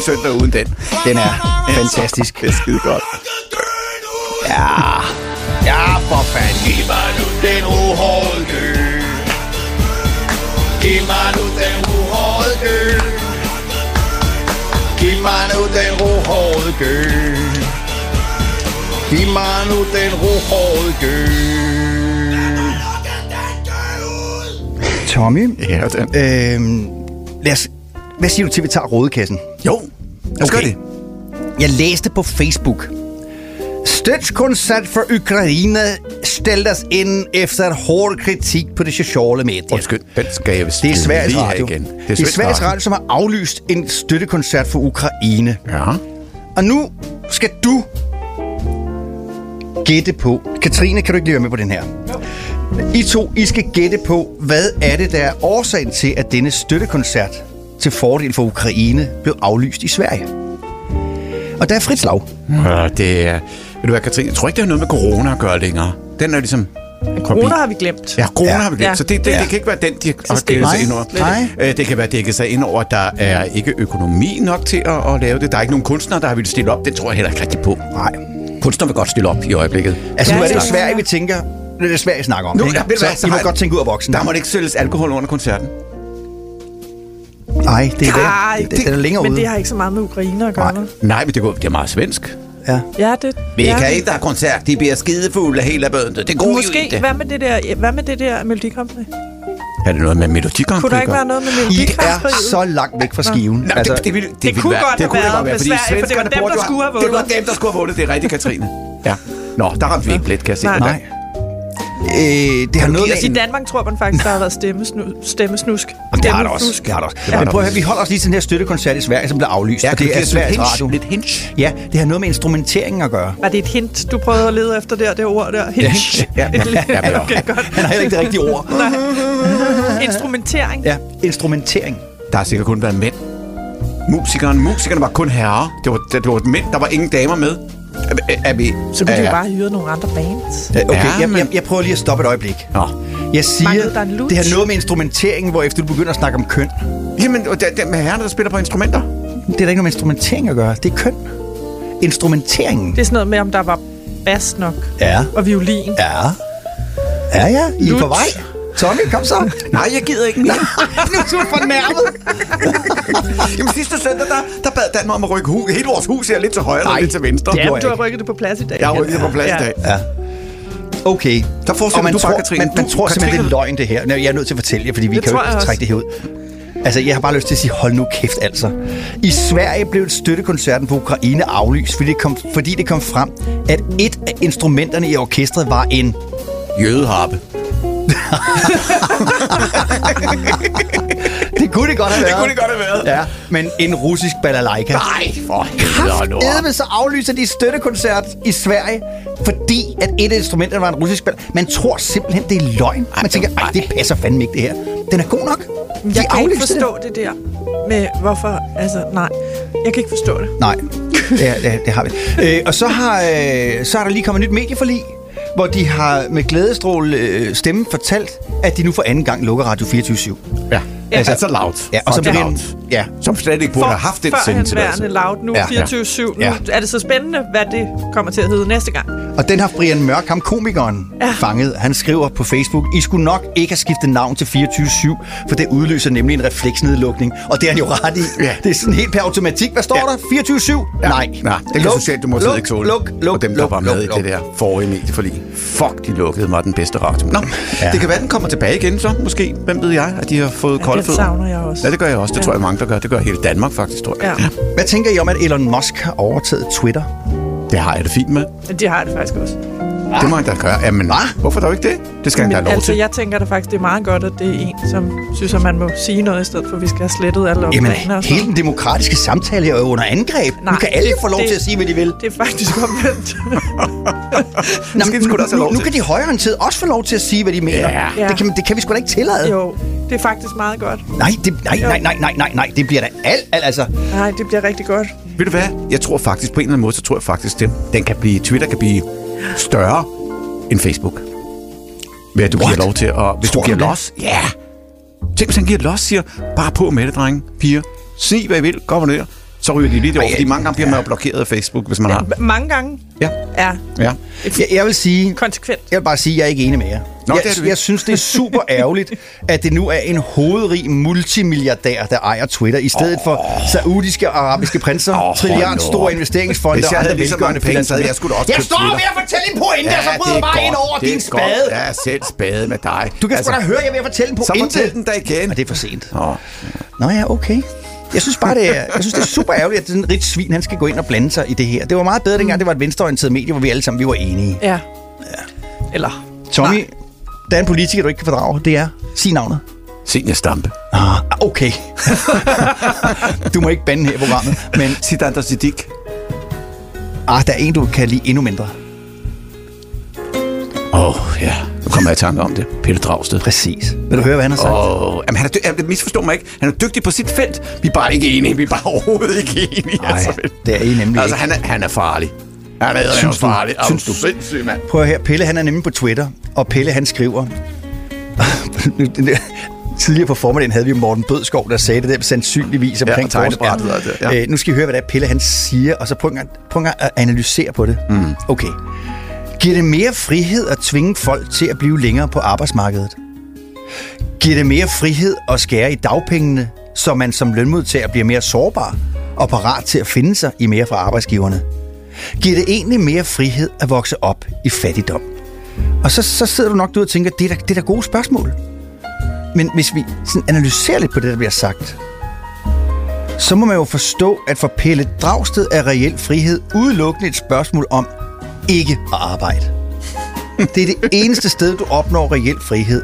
Søndag uden den. Den er fantastisk. Det er skide godt. Ja. Ja, for fanden. Giv mig nu den uhårede gø. Giv mig nu den uhårede gø. Giv mig nu den rohårede gø. Giv mig nu den rohårede gø. Tommy, Ja, den. øhm, lad os, hvad siger du til, at vi tager rådekassen? Lad os gøre det. Jeg læste på Facebook. Støtskoncert for Ukraine stäldes ind efter hård kritik på de sociale medier. Undskyld, den skal jeg vist Det er Sveriges Radio. igen. Det er, det er Sveriges Radio, som har aflyst en støttekoncert for Ukraine. Ja. Og nu skal du gætte på. Katrine, kan du ikke lige være med på den her? I to, I skal gætte på, hvad er det, der er årsagen til, at denne støttekoncert til fordel for Ukraine blev aflyst i Sverige. Og der er frit slag. Ja, det er... Ved du hvad, Katrine? Jeg tror ikke, det har noget med corona at gøre længere. Den er ligesom... Corona har vi glemt. Ja, corona Ja. har vi glemt. Ja. Så det, det, Ja. det kan ikke være den, de har det- dækket sig ind over. nej. Øh, Det kan være dækket sig ind over, at der er ikke økonomi nok til at, at lave det. Der er ikke nogen kunstnere, der har ville stille op. Det tror jeg heller ikke rigtig på. Nej. Kunstnere vil godt stille op i øjeblikket. Altså, nu Ja, er det. Sverige, vi tænker... Det er Sverige, vi snakker om. Nu, ja, ved du hvad, så I må har- godt tænke ud af boksen. Der må det ikke sælges alkohol under koncerten. Nej, det er Ej, der. Det, det er længere men ude. det har ikke så meget med Ukraine at gøre. Nej. Nej, men det, går, det er meget svensk. Ja. Ja, det, Vi ja. kan ikke have koncert. De bliver skidefulde hele bøndet. Det går jo Måske, ikke. hvad med det der, hvad med det der Melodi? Er det noget med Melodi Grand Kunne der ikke være noget med Melodi I er så langt væk fra skiven. Nej, altså, det, det, ville, det, ville kunne være, godt det have kunne det været godt være, med fordi Sverige, for det var dem, der jo skulle have Det var vundet. dem, der skulle have vundet. Det er rigtigt, Katrine. Ja. Nå, der ramte vi ikke lidt, kan jeg se. Nej. Nej. Øh, det har noget Altså, I. Danmark tror man faktisk, der har været stemmesnu, stemmesnusk. Og det har der også. Det har der også. var Men der prøv at høre, vi holder os lige til den her støttekoncert i Sverige, som blev aflyst. Ja, og du det er Sveriges Radio. Lidt hints? Ja, det har noget med instrumenteringen at gøre. Var det et hint, du prøvede at lede efter der, det ord der? Hint. Ja, Et lille- ja, ja. okay, godt. Han har heller ikke det rigtige ord. Instrumentering. Ja, instrumentering. Der har sikkert kun været mænd. Musikeren, musikerne var kun herrer. Det var, det var mænd, der var ingen damer med. Vi... Så kunne de jo bare hyre nogle andre bands. Okay, Ja, jeg, men- jeg, jeg prøver lige at stoppe et øjeblik. Nå. Jeg siger, det har noget med instrumentering, hvor efter du begynder at snakke om køn. Jamen, og det, det med herrerne, der spiller på instrumenter. Det er da ikke noget med instrumentering at gøre. Det er køn. Instrumenteringen. Det er sådan noget med, om der var bas nok Ja. og violin. Ja. Ja, ja. I er på vej. Tommy, kom så. Nej, jeg gider ikke mere. nu er du fornærmet. Jamen sidste søndag, der, der bad Danmark om at rykke hus. Hele vores hus er lidt til højre og lidt til venstre. Det Ja, du har rykket det på plads i dag. Jeg har rykket det på plads i dag. Ja. Okay. Der Og man du bare, tror, Katrine. Man, man Du- tror simpelthen, det er løgn, det her. Nej, Jeg er nødt til at fortælle jer, fordi vi Det kan jo ikke trække det her ud. Altså, jeg har bare lyst til at sige, hold nu kæft altså. I Sverige blev støttekoncerten på Ukraine aflyst, fordi det kom, fordi det kom frem, at et af instrumenterne i orkestret var en... Jødeharpe. Det kunne det godt have været. Det kunne det godt have været. Ja, men en russisk balalaika. Nej, for helvede nu. Edme så aflyser de støttekoncert i Sverige, fordi at et af instrumenterne var en russisk bal. Man tror simpelthen, det er løgn. Man tænker, det passer fandme ikke det her. Den er god nok. De Jeg kan ikke forstå det der med, hvorfor... Altså, nej. Jeg kan ikke forstå det. Nej, det, det, det har vi. Øh, og så har, øh, så er der lige kommet nyt medieforlig, hvor de har med glædestrål øh, stemme fortalt, at de nu for anden gang lukker Radio 24 Ja, Altså- altså, altså loud. Ja, og så Fucking bliver loud. ja, Som slet ikke burde have haft den sendetilladelse. Førhenværende loud, nu Ja, ja. 24-7. Nu Ja. er det så spændende, hvad det kommer til at hedde næste gang. Og den har Brian Mørk, ham komikeren, ja. Ja. fanget. Han skriver på Facebook, I skulle nok ikke have skiftet navn til 24-7, for det udløser nemlig en refleksnedlukning. Og det er han jo ret i. Ja. Det er sådan helt per automatik. Hvad står Ja. der? 24-7? Ja. Nej. Nej, det kan Luk, Socialdemokratiet luk, ikke tåle. Luk, luk, og dem, der luk, var med luk, i luk. det der forrige medieforlig. Fuck, de lukkede mig den bedste radio. Nå, Ja. ja. det kan være, den kommer tilbage igen så, måske. Hvem ved jeg, at de har fået Ja, fødder. savner jeg også. Ja, det gør jeg også. Det Ja. tror jeg mange, der gør. Det gør hele Danmark faktisk, tror jeg. Ja. Hvad tænker I om, at Elon Musk har overtaget Twitter? Det har jeg det fint med. Det har jeg det faktisk også. Det må han da gøre. Jamen, hvorfor dog ikke det? Det skal han da have Men lov altså, til. jeg tænker da faktisk, det er meget godt, at det er en, som synes, at man må sige noget, i stedet for, at vi skal have slettet alle Jamen, og hele den demokratiske samtale her er jo under angreb. Nej, nu kan alle det- få lov det- til at sige, hvad de vil. Det er faktisk omvendt. Nå, have nu, lov nu til. kan de højreorienterede også få lov til at sige, hvad de mener. Ja. Ja. Det, kan, det kan vi sgu da ikke tillade. jo, det er faktisk meget godt. Nej, det, nej, nej, nej, nej, nej, nej, det bliver da alt, alt, altså. Nej, det bliver rigtig godt. Ved du hvad? Jeg tror faktisk, på en eller anden måde, så tror jeg faktisk, den, den kan blive, Twitter kan blive større end Facebook. Ved at du giver lov til at... Hvis Tror du giver los, ja. Tænk, hvis han giver los, siger, bare på med det, drenge, piger. Sig, hvad I vil, kom ned. Så ryger de lige det over, fordi mange gange bliver man jo blokeret af Facebook, hvis man har... Mange gange. Ja. Ja. Ja. Jeg, jeg vil sige... Konsekvent. Jeg vil bare sige, at jeg er ikke enig med jer. Nå, jeg, det er jeg synes, det er super ærgerligt, at det nu er en hovedrig multimilliardær, der ejer Twitter, i stedet oh. for saudiske og arabiske prinser, oh, trilliard store investeringsfonde Hvis jeg og havde andre lige så mange penge, så havde jeg da også Jeg står ved at fortælle en pointe, ja, og så bryder er bare godt, ind over er din godt. spade. Jeg er selv spade med dig. Du kan sgu da høre, jeg ved at fortælle en Så pointe. fortæl den da igen. Og det er for sent. Oh. Nå ja, okay. Jeg synes bare, det er, jeg synes, det er super ærgerligt, at sådan en rigt svin, han skal gå ind og blande sig i det her. Det var meget bedre dengang, det var et venstreorienteret medie, hvor vi alle sammen vi var enige. Ja. Eller... Tommy, der er en politiker, du ikke kan fordrage. Det er, sig navnet. Senior Stampe. Ah, okay. du må ikke bande her i programmet, men... Siddhartha Siddiq. Ah, der er en, du kan lide endnu mindre. Åh, oh, ja. Nu kommer jeg i tanke om det. Peter Dragsted. Præcis. Vil du høre, hvad han har sagt? Åh, oh, jamen han er dy- jamen, misforstå mig ikke. Han er dygtig på sit felt. Vi er bare ikke enige. Vi er bare overhovedet ikke enige. Nej, det er I nemlig Altså, ikke. han er, han er farlig. Han er Synes du? farlig. Synes du sindssyg, mand? Prøv at høre, Pelle han er nemlig på Twitter, og Pelle han skriver... Tidligere på formiddagen havde vi Morten Bødskov, der sagde det der sandsynligvis omkring og tegnebrættet ja. Øh, nu skal I høre, hvad det er, Pelle han siger, og så prøv gang, prøv at analysere på det. Mm. Okay. Giver det mere frihed at tvinge folk til at blive længere på arbejdsmarkedet? Giver det mere frihed at skære i dagpengene, så man som lønmodtager bliver mere sårbar og parat til at finde sig i mere fra arbejdsgiverne? Giver det egentlig mere frihed at vokse op i fattigdom? Og så, så sidder du nok derude og tænker, det er, da, det er da gode spørgsmål. Men hvis vi sådan analyserer lidt på det, der bliver sagt, så må man jo forstå, at for Pelle Dragsted er reel frihed udelukkende et spørgsmål om ikke at arbejde. Det er det eneste sted, du opnår reel frihed.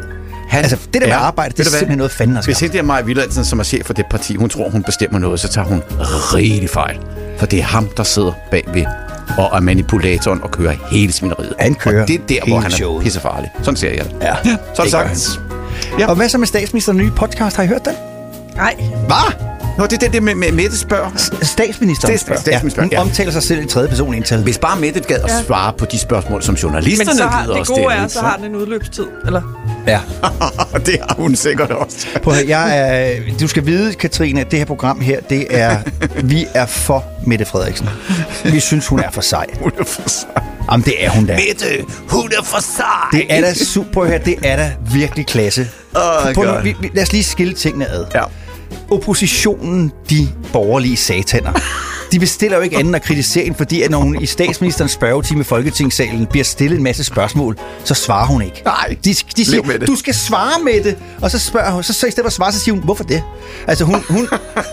Han, altså, det der med arbejde, det er simpelthen noget fanden at Hvis skaffe. det er Maja Villadsen, som er chef for det parti, hun tror, hun bestemmer noget, så tager hun rigtig fejl. For det er ham, der sidder bagved og er manipulatoren og kører hele svineriet. Han kører og det er der, hvor han er showet. pissefarlig. Sådan ser jeg det. Ja, ja så er det sagt. Ja. Og hvad så med statsministerens nye podcast? Har I hørt den? Nej. Hvad? Nå, det er det, det med, med Mette spørger. Statsministeren Stats- spørger. statsministeren, ja. Hun ja. omtaler sig selv i tredje person ental. Hvis bare Mette gad at Ja. svare på de spørgsmål, som Men journalisterne så har, det gode stille. er, så har den en udløbstid. Eller? Ja. det har hun sikkert også. Prøv jeg er, du skal vide, Katrine, at det her program her, det er, vi er for Mette Frederiksen. Vi synes, hun er for sej. Hun er for sej. Jamen, det er hun da. Mette, hun er for sej. Det er da super, høre, det er da virkelig klasse. Åh, Prøv, vi, vi, lad os lige skille tingene ad. Ja. Oppositionen, de borgerlige sataner, de bestiller jo ikke andet end at kritisere hende, fordi at når hun i statsministerens spørgetime i Folketingssalen bliver stillet en masse spørgsmål, så svarer hun ikke. Nej, De, de siger, med det. du skal svare med det. Og så spørger hun, så, så i stedet for at svare, så siger hun, hvorfor det? Altså hun, hun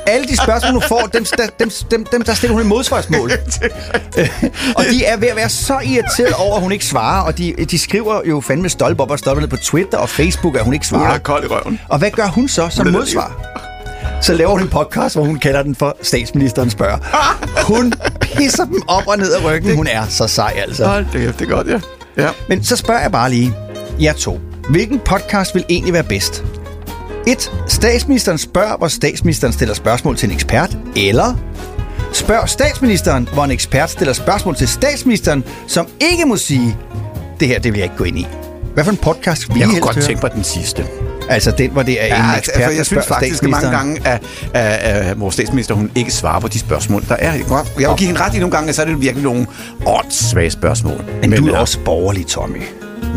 alle de spørgsmål, hun får, dem, dem, dem, dem, dem der stiller hun et modsvarsmål. og de er ved at være så irriteret over, at hun ikke svarer, og de, de skriver jo fandme stolpe op og stolpe ned på Twitter og Facebook, at hun ikke Hun svarer. er kold i røven. Og hvad gør hun så som Hun modsvar? Så laver hun en podcast, hvor hun kalder den for Statsministeren spørger. Hun pisser dem op og ned af ryggen. Hun er så sej, altså. Hold det, kæft, det er godt, ja. ja. Men så spørger jeg bare lige, jer to. Hvilken podcast vil egentlig være bedst? 1. Statsministeren spørger, hvor statsministeren stiller spørgsmål til en ekspert. Eller spørg statsministeren, hvor en ekspert stiller spørgsmål til statsministeren, som ikke må sige, det her, det vil jeg ikke gå ind i. Hvad for en podcast vil I Jeg kunne godt høre? tænke på den sidste. Altså den, hvor det er en Ja, ekspert, altså, jeg synes faktisk, at mange gange, at, at, at vores statsminister hun ikke svarer på de spørgsmål, der er. Jeg vil give hende ret i nogle gange, at så er det virkelig nogle åndssvage spørgsmål. Men du er også borgerlig, Tommy.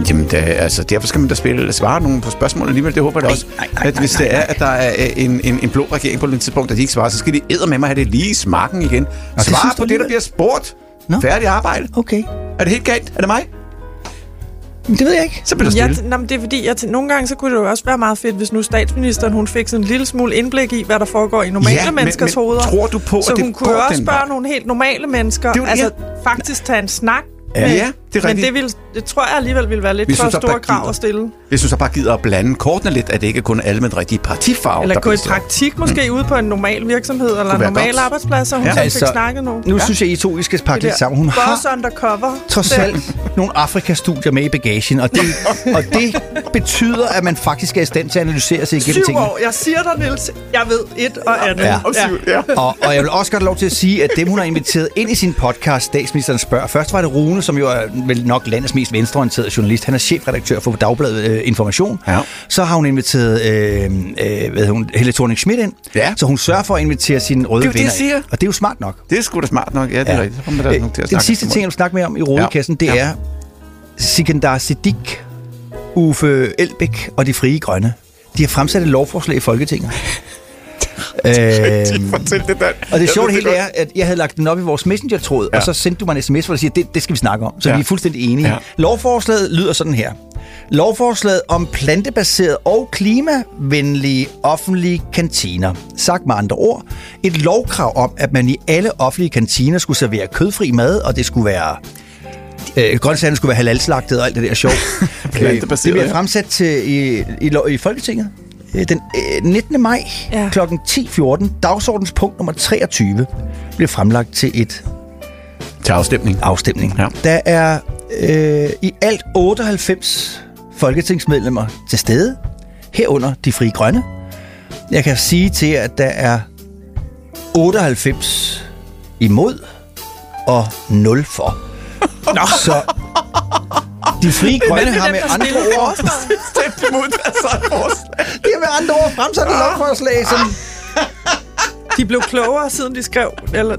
Jamen, da, altså, derfor skal man da spille, svare nogle på spørgsmål alligevel. Det håber jeg da også. nej, nej, at hvis nej, det er, at der er øh, en, en, en blå regering på et tidspunkt, der de ikke svarer, så skal de æder med mig have det lige i smakken igen. synes på det, der bliver spurgt. Nå. Færdig arbejde. Okay. Er det helt galt? Er det mig? Men det ved jeg ikke. Så bliver der Jeg, stille. nå, men det er fordi, jeg, nogle gange så kunne det jo også være meget fedt, hvis nu statsministeren hun fik sådan en lille smule indblik i, hvad der foregår i normale Ja, men- menneskers men hoveder. tror du på, at så det hun kunne også spørge vej? nogle helt normale mennesker. Det altså faktisk tage en snak. Ja, med- ja, det er Men det, vil, det tror jeg alligevel ville være lidt Hvis for du så stor bare krav gider. at stille. Hvis du så bare gider at blande kortene lidt, at det ikke kun er alle med den rigtige partifarve, Eller gå i praktik måske ude på en normal virksomhed, eller en normal godt. arbejdsplads, så hun Ja. ja. Altså, fik snakket nu. Nu synes jeg, I to I skal pakke lidt sammen. Hun har undercover. trods alt nogle Afrikastudier med i bagagen, og det, og det betyder, at man faktisk er i stand til at analysere sig igennem Syv tingene. år. Jeg siger dig, Niels. Jeg ved et og andet. Ja. ja. Og, og jeg vil også godt have lov til at sige, at dem, hun har inviteret ind i sin podcast, Statsministeren spørger. Først var det Rune, som jo er vel nok landets mest venstreorienterede journalist. Han er chefredaktør for Dagbladet øh, Information. Ja. Så har hun inviteret øh, øh, hvad hun, Helle thorning Schmidt ind. Ja. Så hun sørger for at invitere sine røde Det er jo det, venner jeg siger. Og det er jo smart nok. Det er sgu da smart nok. Ja, det er Ja. rigtigt. Så kommer der Øh, nogen til at Den sidste ting, jeg vil snakke med om i Rodekassen, det Ja. er Sikandar Siddiq, Uffe Elbæk og de frie grønne. De har fremsat et lovforslag i Folketinget. øhm, Fortæl det, Dan. og det sjove hele godt. er, at jeg havde lagt den op i vores messenger-tråd, ja. Og så sendte du mig en sms, hvor du siger, det, det skal vi snakke om. Så Ja. vi er fuldstændig enige. Ja. Lovforslaget lyder sådan her. Lovforslaget om plantebaseret og klimavenlige offentlige kantiner. Sagt med andre ord, et lovkrav om, at man i alle offentlige kantiner skulle servere kødfri mad, og det skulle være Øh, grøntsagerne skulle være halalslagtet og alt det der sjov. Øh, det bliver fremsat til i, i, i Folketinget øh, den øh, 19. maj Ja. kl. 10.14. Dagsordenspunkt nummer 23 bliver fremlagt til et Til afstemning. afstemning. Ja. Der er øh, i alt 98 folketingsmedlemmer til stede, herunder de frie grønne. Jeg kan sige til jer, at der er 98 imod og 0 for. Nå. Så de frie grønne har med andre ord... Stemt imod deres eget forslag. De har med andre ord fremsat et lovforslag, som... De blev klogere, siden de skrev. Eller,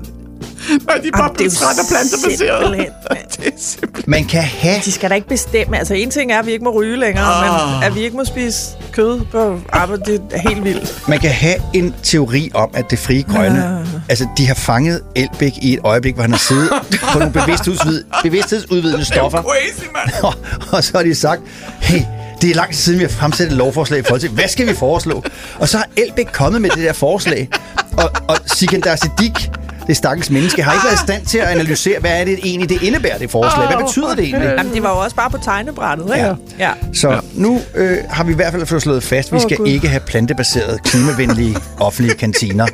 Nej, de er bare blevet træt af plantebaseret. Det er. Man kan have... De skal da ikke bestemme. Altså, en ting er, at vi ikke må ryge længere, Ah. men at vi ikke må spise kød på arbejde, det er helt vildt. Man kan have en teori om, at det frie grønne, Ah. altså de har fanget Elbæk i et øjeblik, hvor han har siddet på nogle bevidsthedsudvid, bevidsthedsudvidende stoffer. Crazy, man. Og, og så har de sagt, hey, det er lang tid siden, vi har fremsat et lovforslag i Folketinget. Hvad skal vi foreslå? Og så har Elbæk kommet med det der forslag. Og, og Sikandar Siddiq, det stakkels menneske, har ikke været i stand til at analysere, hvad er det egentlig, det indebærer, det forslag. Hvad betyder det egentlig? Jamen, det var jo også bare på tegnebrættet, ikke? Ja. ja. Så nu øh, har vi i hvert fald fået slået fast, vi skal Gud. ikke have plantebaserede, klimavenlige offentlige kantiner.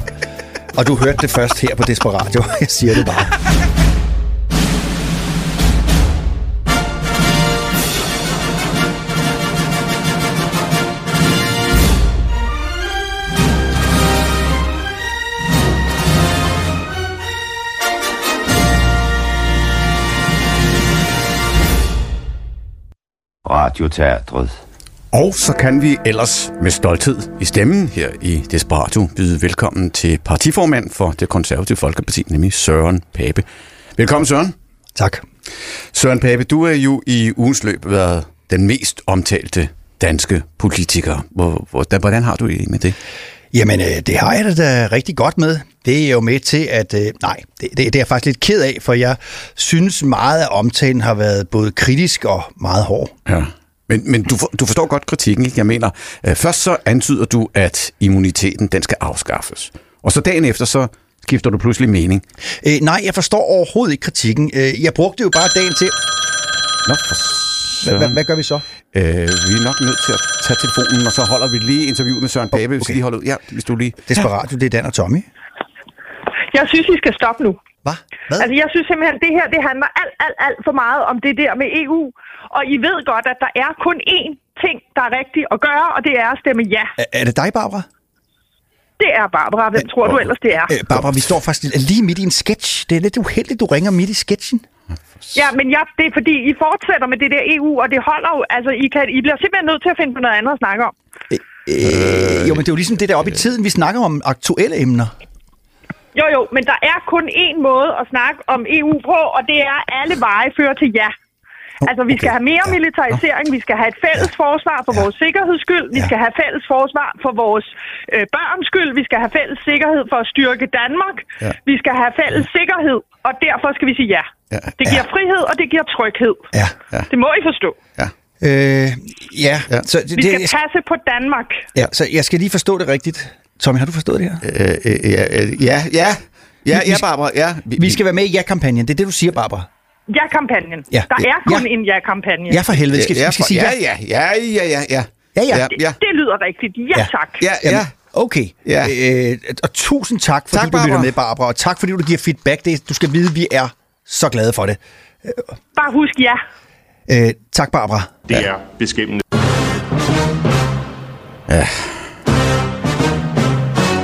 Og du hørte det først her på Desperatio. Jeg siger det bare. Radioteatret. Og så kan vi ellers med stolthed i stemmen her i Desperatio byde velkommen til partiformand for det konservative Folkeparti, nemlig Søren Pape. Velkommen Søren. Tak. Søren Pape, du er jo i ugens løb været den mest omtalte danske politiker. Hvor, hvor, hvordan har du det med det? Jamen, øh, det har jeg det da rigtig godt med. Det er jo med til, at... Øh, nej, det, det, det er jeg faktisk lidt ked af, for jeg synes meget af omtalen har været både kritisk og meget hård. Ja. Men, men du, for, du forstår godt kritikken, ikke? Jeg mener, øh, først så antyder du, at immuniteten den skal afskaffes. Og så dagen efter, så skifter du pludselig mening. Øh, nej, jeg forstår overhovedet ikke kritikken. Øh, jeg brugte jo bare dagen til... Nå, for Hvad, hvad, hvad gør vi så? Øh, vi er nok nødt til at tage telefonen, og så holder vi lige interviewet med Søren Pape. Okay. Skal lige holde ud? Ja, hvis du lige... Desperatio, det er Dan og Tommy. Jeg synes, I skal stoppe nu. Hvad? Hvad? Altså, jeg synes simpelthen, det her det handler alt, alt, alt for meget om det der med EU. Og I ved godt, at der er kun én ting, der er rigtigt at gøre, og det er at stemme ja. Er, er det dig, Barbara? Det er Barbara. Hvem tror du ellers, det er? Øh, Barbara, vi står faktisk lige midt i en sketch. Det er lidt uheldigt, du ringer midt i sketchen. Ja, men ja, det er fordi, I fortsætter med det der EU, og det holder jo... Altså, I, kan, I bliver simpelthen nødt til at finde på noget andet at snakke om. Øh, jo, men det er jo ligesom det der oppe i tiden. Vi snakker om aktuelle emner. Jo, jo, men der er kun én måde at snakke om EU på, og det er, at alle veje fører til ja. Altså, vi skal have mere militarisering, vi skal have et fælles forsvar for vores sikkerheds skyld, vi skal have fælles forsvar for vores øh, børns skyld, vi skal have fælles sikkerhed for at styrke Danmark, Ja. vi skal have fælles sikkerhed, og derfor skal vi sige ja. Ja. Det giver frihed, og det giver tryghed. Ja. ja. Det må I forstå. Øh, ja, ja. Så, det, Vi skal det, passe på Danmark. ja, så jeg skal lige forstå det rigtigt. Tommy, har du forstået det her? Øh, øh, ja, øh, ja, ja. Ja, Vi- ja, vi- Barbara, ja. Vi skal være med i ja-kampagnen. Det er det, du siger, Barbara. Ja-kampagnen. Ja. Der er kun Ja. en ja-kampagne. Ja, for helvede. Skal, ja, vi skal for- sige ja. ja, ja, ja, ja, ja, ja. Ja, ja. ja, ja. Det lyder rigtigt. Ja, tak. Ja, ja. Jamen, okay. Ja. Øh, og tusind tak, fordi Tak, du lytter med, Barbara. Og tak, fordi du giver feedback. Det, du skal vide, vi er så glade for det. Bare husk ja. Øh, tak, Barbara. Det er beskæmmende. Ja.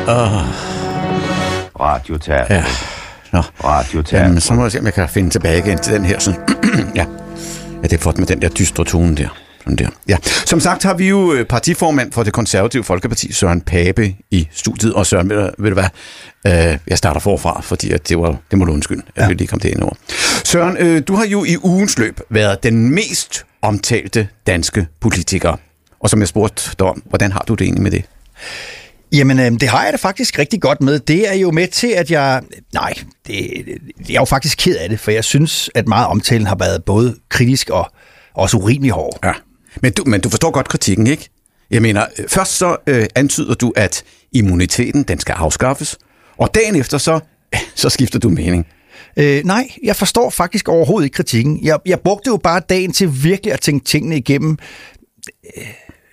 Åh, Radioteatret. ja. Nå. Radioteatret. Jamen, så må jeg se, om jeg kan finde tilbage igen til den her. Sådan. ja. at det er flot med den der dystre tone der. Sådan der. Ja. Som sagt har vi jo øh, partiformand for det konservative Folkeparti, Søren Pape, i studiet. Og Søren, ved du, ved du hvad? Øh, jeg starter forfra, fordi at det, var, det må du undskylde. Jeg ja. vil lige komme det ind over. Søren, øh, du har jo i ugens løb været den mest omtalte danske politiker. Og som jeg spurgte dig om, hvordan har du det egentlig med det? Jamen, øh, det har jeg da faktisk rigtig godt med. Det er jo med til, at jeg... Nej, det, jeg er jo faktisk ked af det, for jeg synes, at meget omtalen har været både kritisk og også urimelig hård. Ja. Men du, men du forstår godt kritikken, ikke? Jeg mener, øh, først så øh, antyder du, at immuniteten, den skal afskaffes, og dagen efter så, så skifter du mening. Øh, nej, jeg forstår faktisk overhovedet ikke kritikken. Jeg, jeg brugte jo bare dagen til virkelig at tænke tingene igennem. Øh,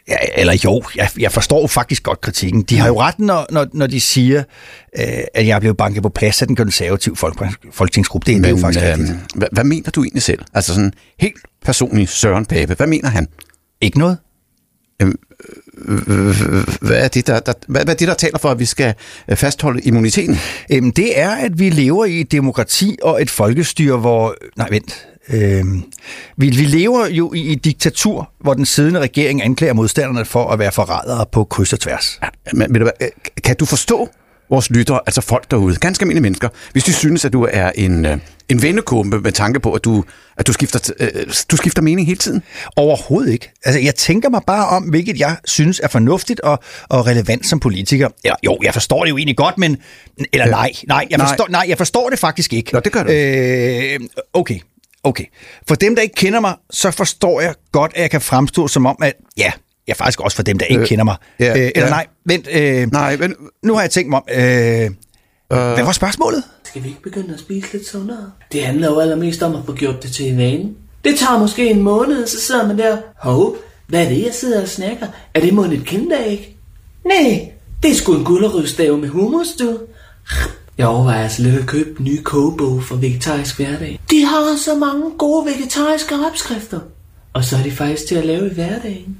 ja, eller jo, jeg, jeg forstår faktisk godt kritikken. De har jo ret, når, når, når de siger, øh, at jeg blev banket på plads af den konservative folk, folketingsgruppe. Det, Men, det er jo faktisk øh, rigtigt. hvad, hvad mener du egentlig selv? Altså sådan helt personligt Søren Pape, hvad mener han? Ikke noget. Jamen, øh, hvad er, det, der, der, hvad, er det, der taler for, at vi skal øh, fastholde immuniteten? Øhm, det er, at vi lever i et demokrati og et folkestyre, hvor... Nej, vent. Øhm, vi, vi lever jo i et diktatur, hvor den siddende regering anklager modstanderne for at være forrædere på kryds og tværs. Ja, men, ved du hvad, øh, kan du forstå vores lyttere, altså folk derude, ganske almindelige mennesker, hvis de synes, at du er en, øh, en vennekumpe med tanke på, at du, at du, skifter, øh, du skifter mening hele tiden? Overhovedet ikke. Altså, jeg tænker mig bare om, hvilket jeg synes er fornuftigt og, og relevant som politiker. Eller, jo, jeg forstår det jo egentlig godt, men... Eller nej, nej, jeg Nej. forstår, nej, jeg forstår det faktisk ikke. Nå, det gør du. Øh, okay, okay. For dem, der ikke kender mig, så forstår jeg godt, at jeg kan fremstå som om, at ja, jeg faktisk også for dem, der ikke Øh, kender mig. ja, øh, eller ja. nej, vent. Øh, nej, men... Nu har jeg tænkt mig om... Øh, hvad var spørgsmålet? Skal vi ikke begynde at spise lidt sundere? Det handler jo allermest om at få gjort det til en vane. Det tager måske en måned, så sidder man der. Hov, hvad er det, jeg sidder og snakker? Er det måske et kinderæg? Nej, det er sgu en gullerødstave med hummus, du. Jeg overvejer altså lidt at købe den nye kogebog for vegetarisk hverdag. De har så mange gode vegetariske opskrifter. Og så er de faktisk til at lave i hverdagen.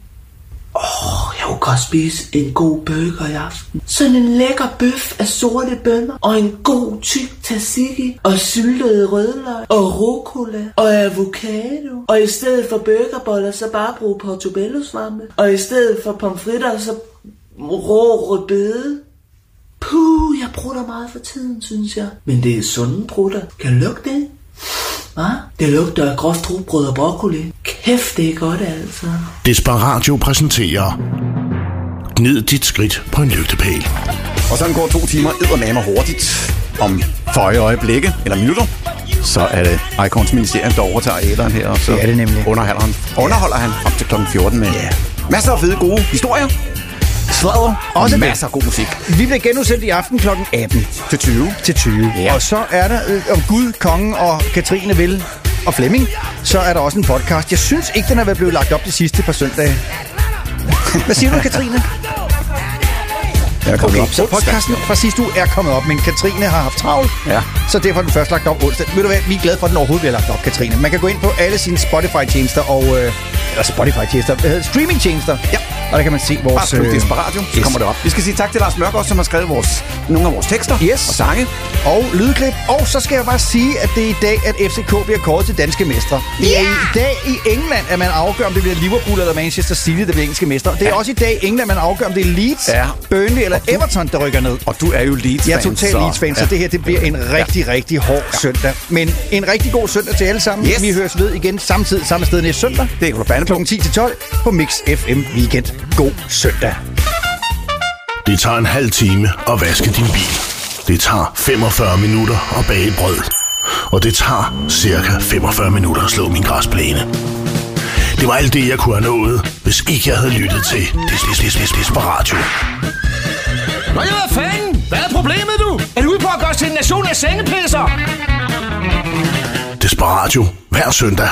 Åh, jeg kunne godt spise en god burger i aften. Sådan en lækker bøf af sorte bønner, og en god tyk tzatziki, og syltede rødløg, og rucola, og avocado. Og i stedet for burgerboller, så bare bruge portobello-svampe. Og i stedet for pomfritter, så rå rødbede. Puh, jeg bruger meget for tiden, synes jeg. Men det er sunde brutter. Kan du lugte det? Hva? Det lugter af groft rugbrød og broccoli. Kæft, det er godt, altså. Desperatio præsenterer Gnid dit skridt på en lygtepæl. Og sådan går to timer eddermame hurtigt om føje øjeblikke, eller minutter. Så er det Icons Ministerium, der overtager æderen her, og så Det er det nemlig. underholder han, underholder han frem til kl. 14 med masser af fede gode historier, sladder og Også det. masser af god musik. Vi bliver genudsendt i aften kl. 18. Til 20. Til 20. Ja. Og så er der, øh, om Gud, Kongen og Katrine vil og Flemming, så er der også en podcast. Jeg synes ikke, den er blevet lagt op de sidste par søndage. Hvad siger du, Katrine? Jeg er kommet Okay, op så podcasten fra sidste uge er kommet op, men Katrine har haft travlt, Ja. så derfor er den først lagt op onsdag. Ved du hvad, vi er glade for, at den overhovedet bliver lagt op, Katrine. Man kan gå ind på alle sine Spotify-tjenester og... Øh, eller Spotify-tjenester, hvad hedder streaming-tjenester. Ja. Og der kan man se vores... Bare skriv Desperatio, så yes. kommer det op. Vi skal sige tak til Lars Mørk som har skrevet vores, nogle af vores tekster Yes. og sange. og lydklip. Og så skal jeg bare sige, at det er i dag, at FCK bliver kåret til danske mestre. Det er i dag i England, at man afgør, om det bliver Liverpool eller Manchester City, der bliver engelske mestre. Det er også i dag i England, man afgør, om det er Leeds, Ja. Burnley eller Everton, der rykker ned. Og du er jo Leeds-fan. Jeg er totalt Leeds-fan, så det her det bliver en rigtig, rigtig hård søndag. Men en rigtig god søndag til alle sammen. Yes. Vi høres ved igen samtidig samme sted næste søndag. Det er Ulla Klokken 10 til 12 på Mix FM Weekend. God søndag. Det tager en halv time at vaske din bil. Det tager 45 minutter at bage brød. Og det tager cirka 45 minutter at slå min græsplæne. Det var alt det, jeg kunne have nået, hvis ikke jeg havde lyttet til Des- Des- Des- Des- Desperatio. Nå ja, hvad fanden? Hvad er problemet, du? Er du ude på at gøre os til en nation af sengepisser? Desperatio hver søndag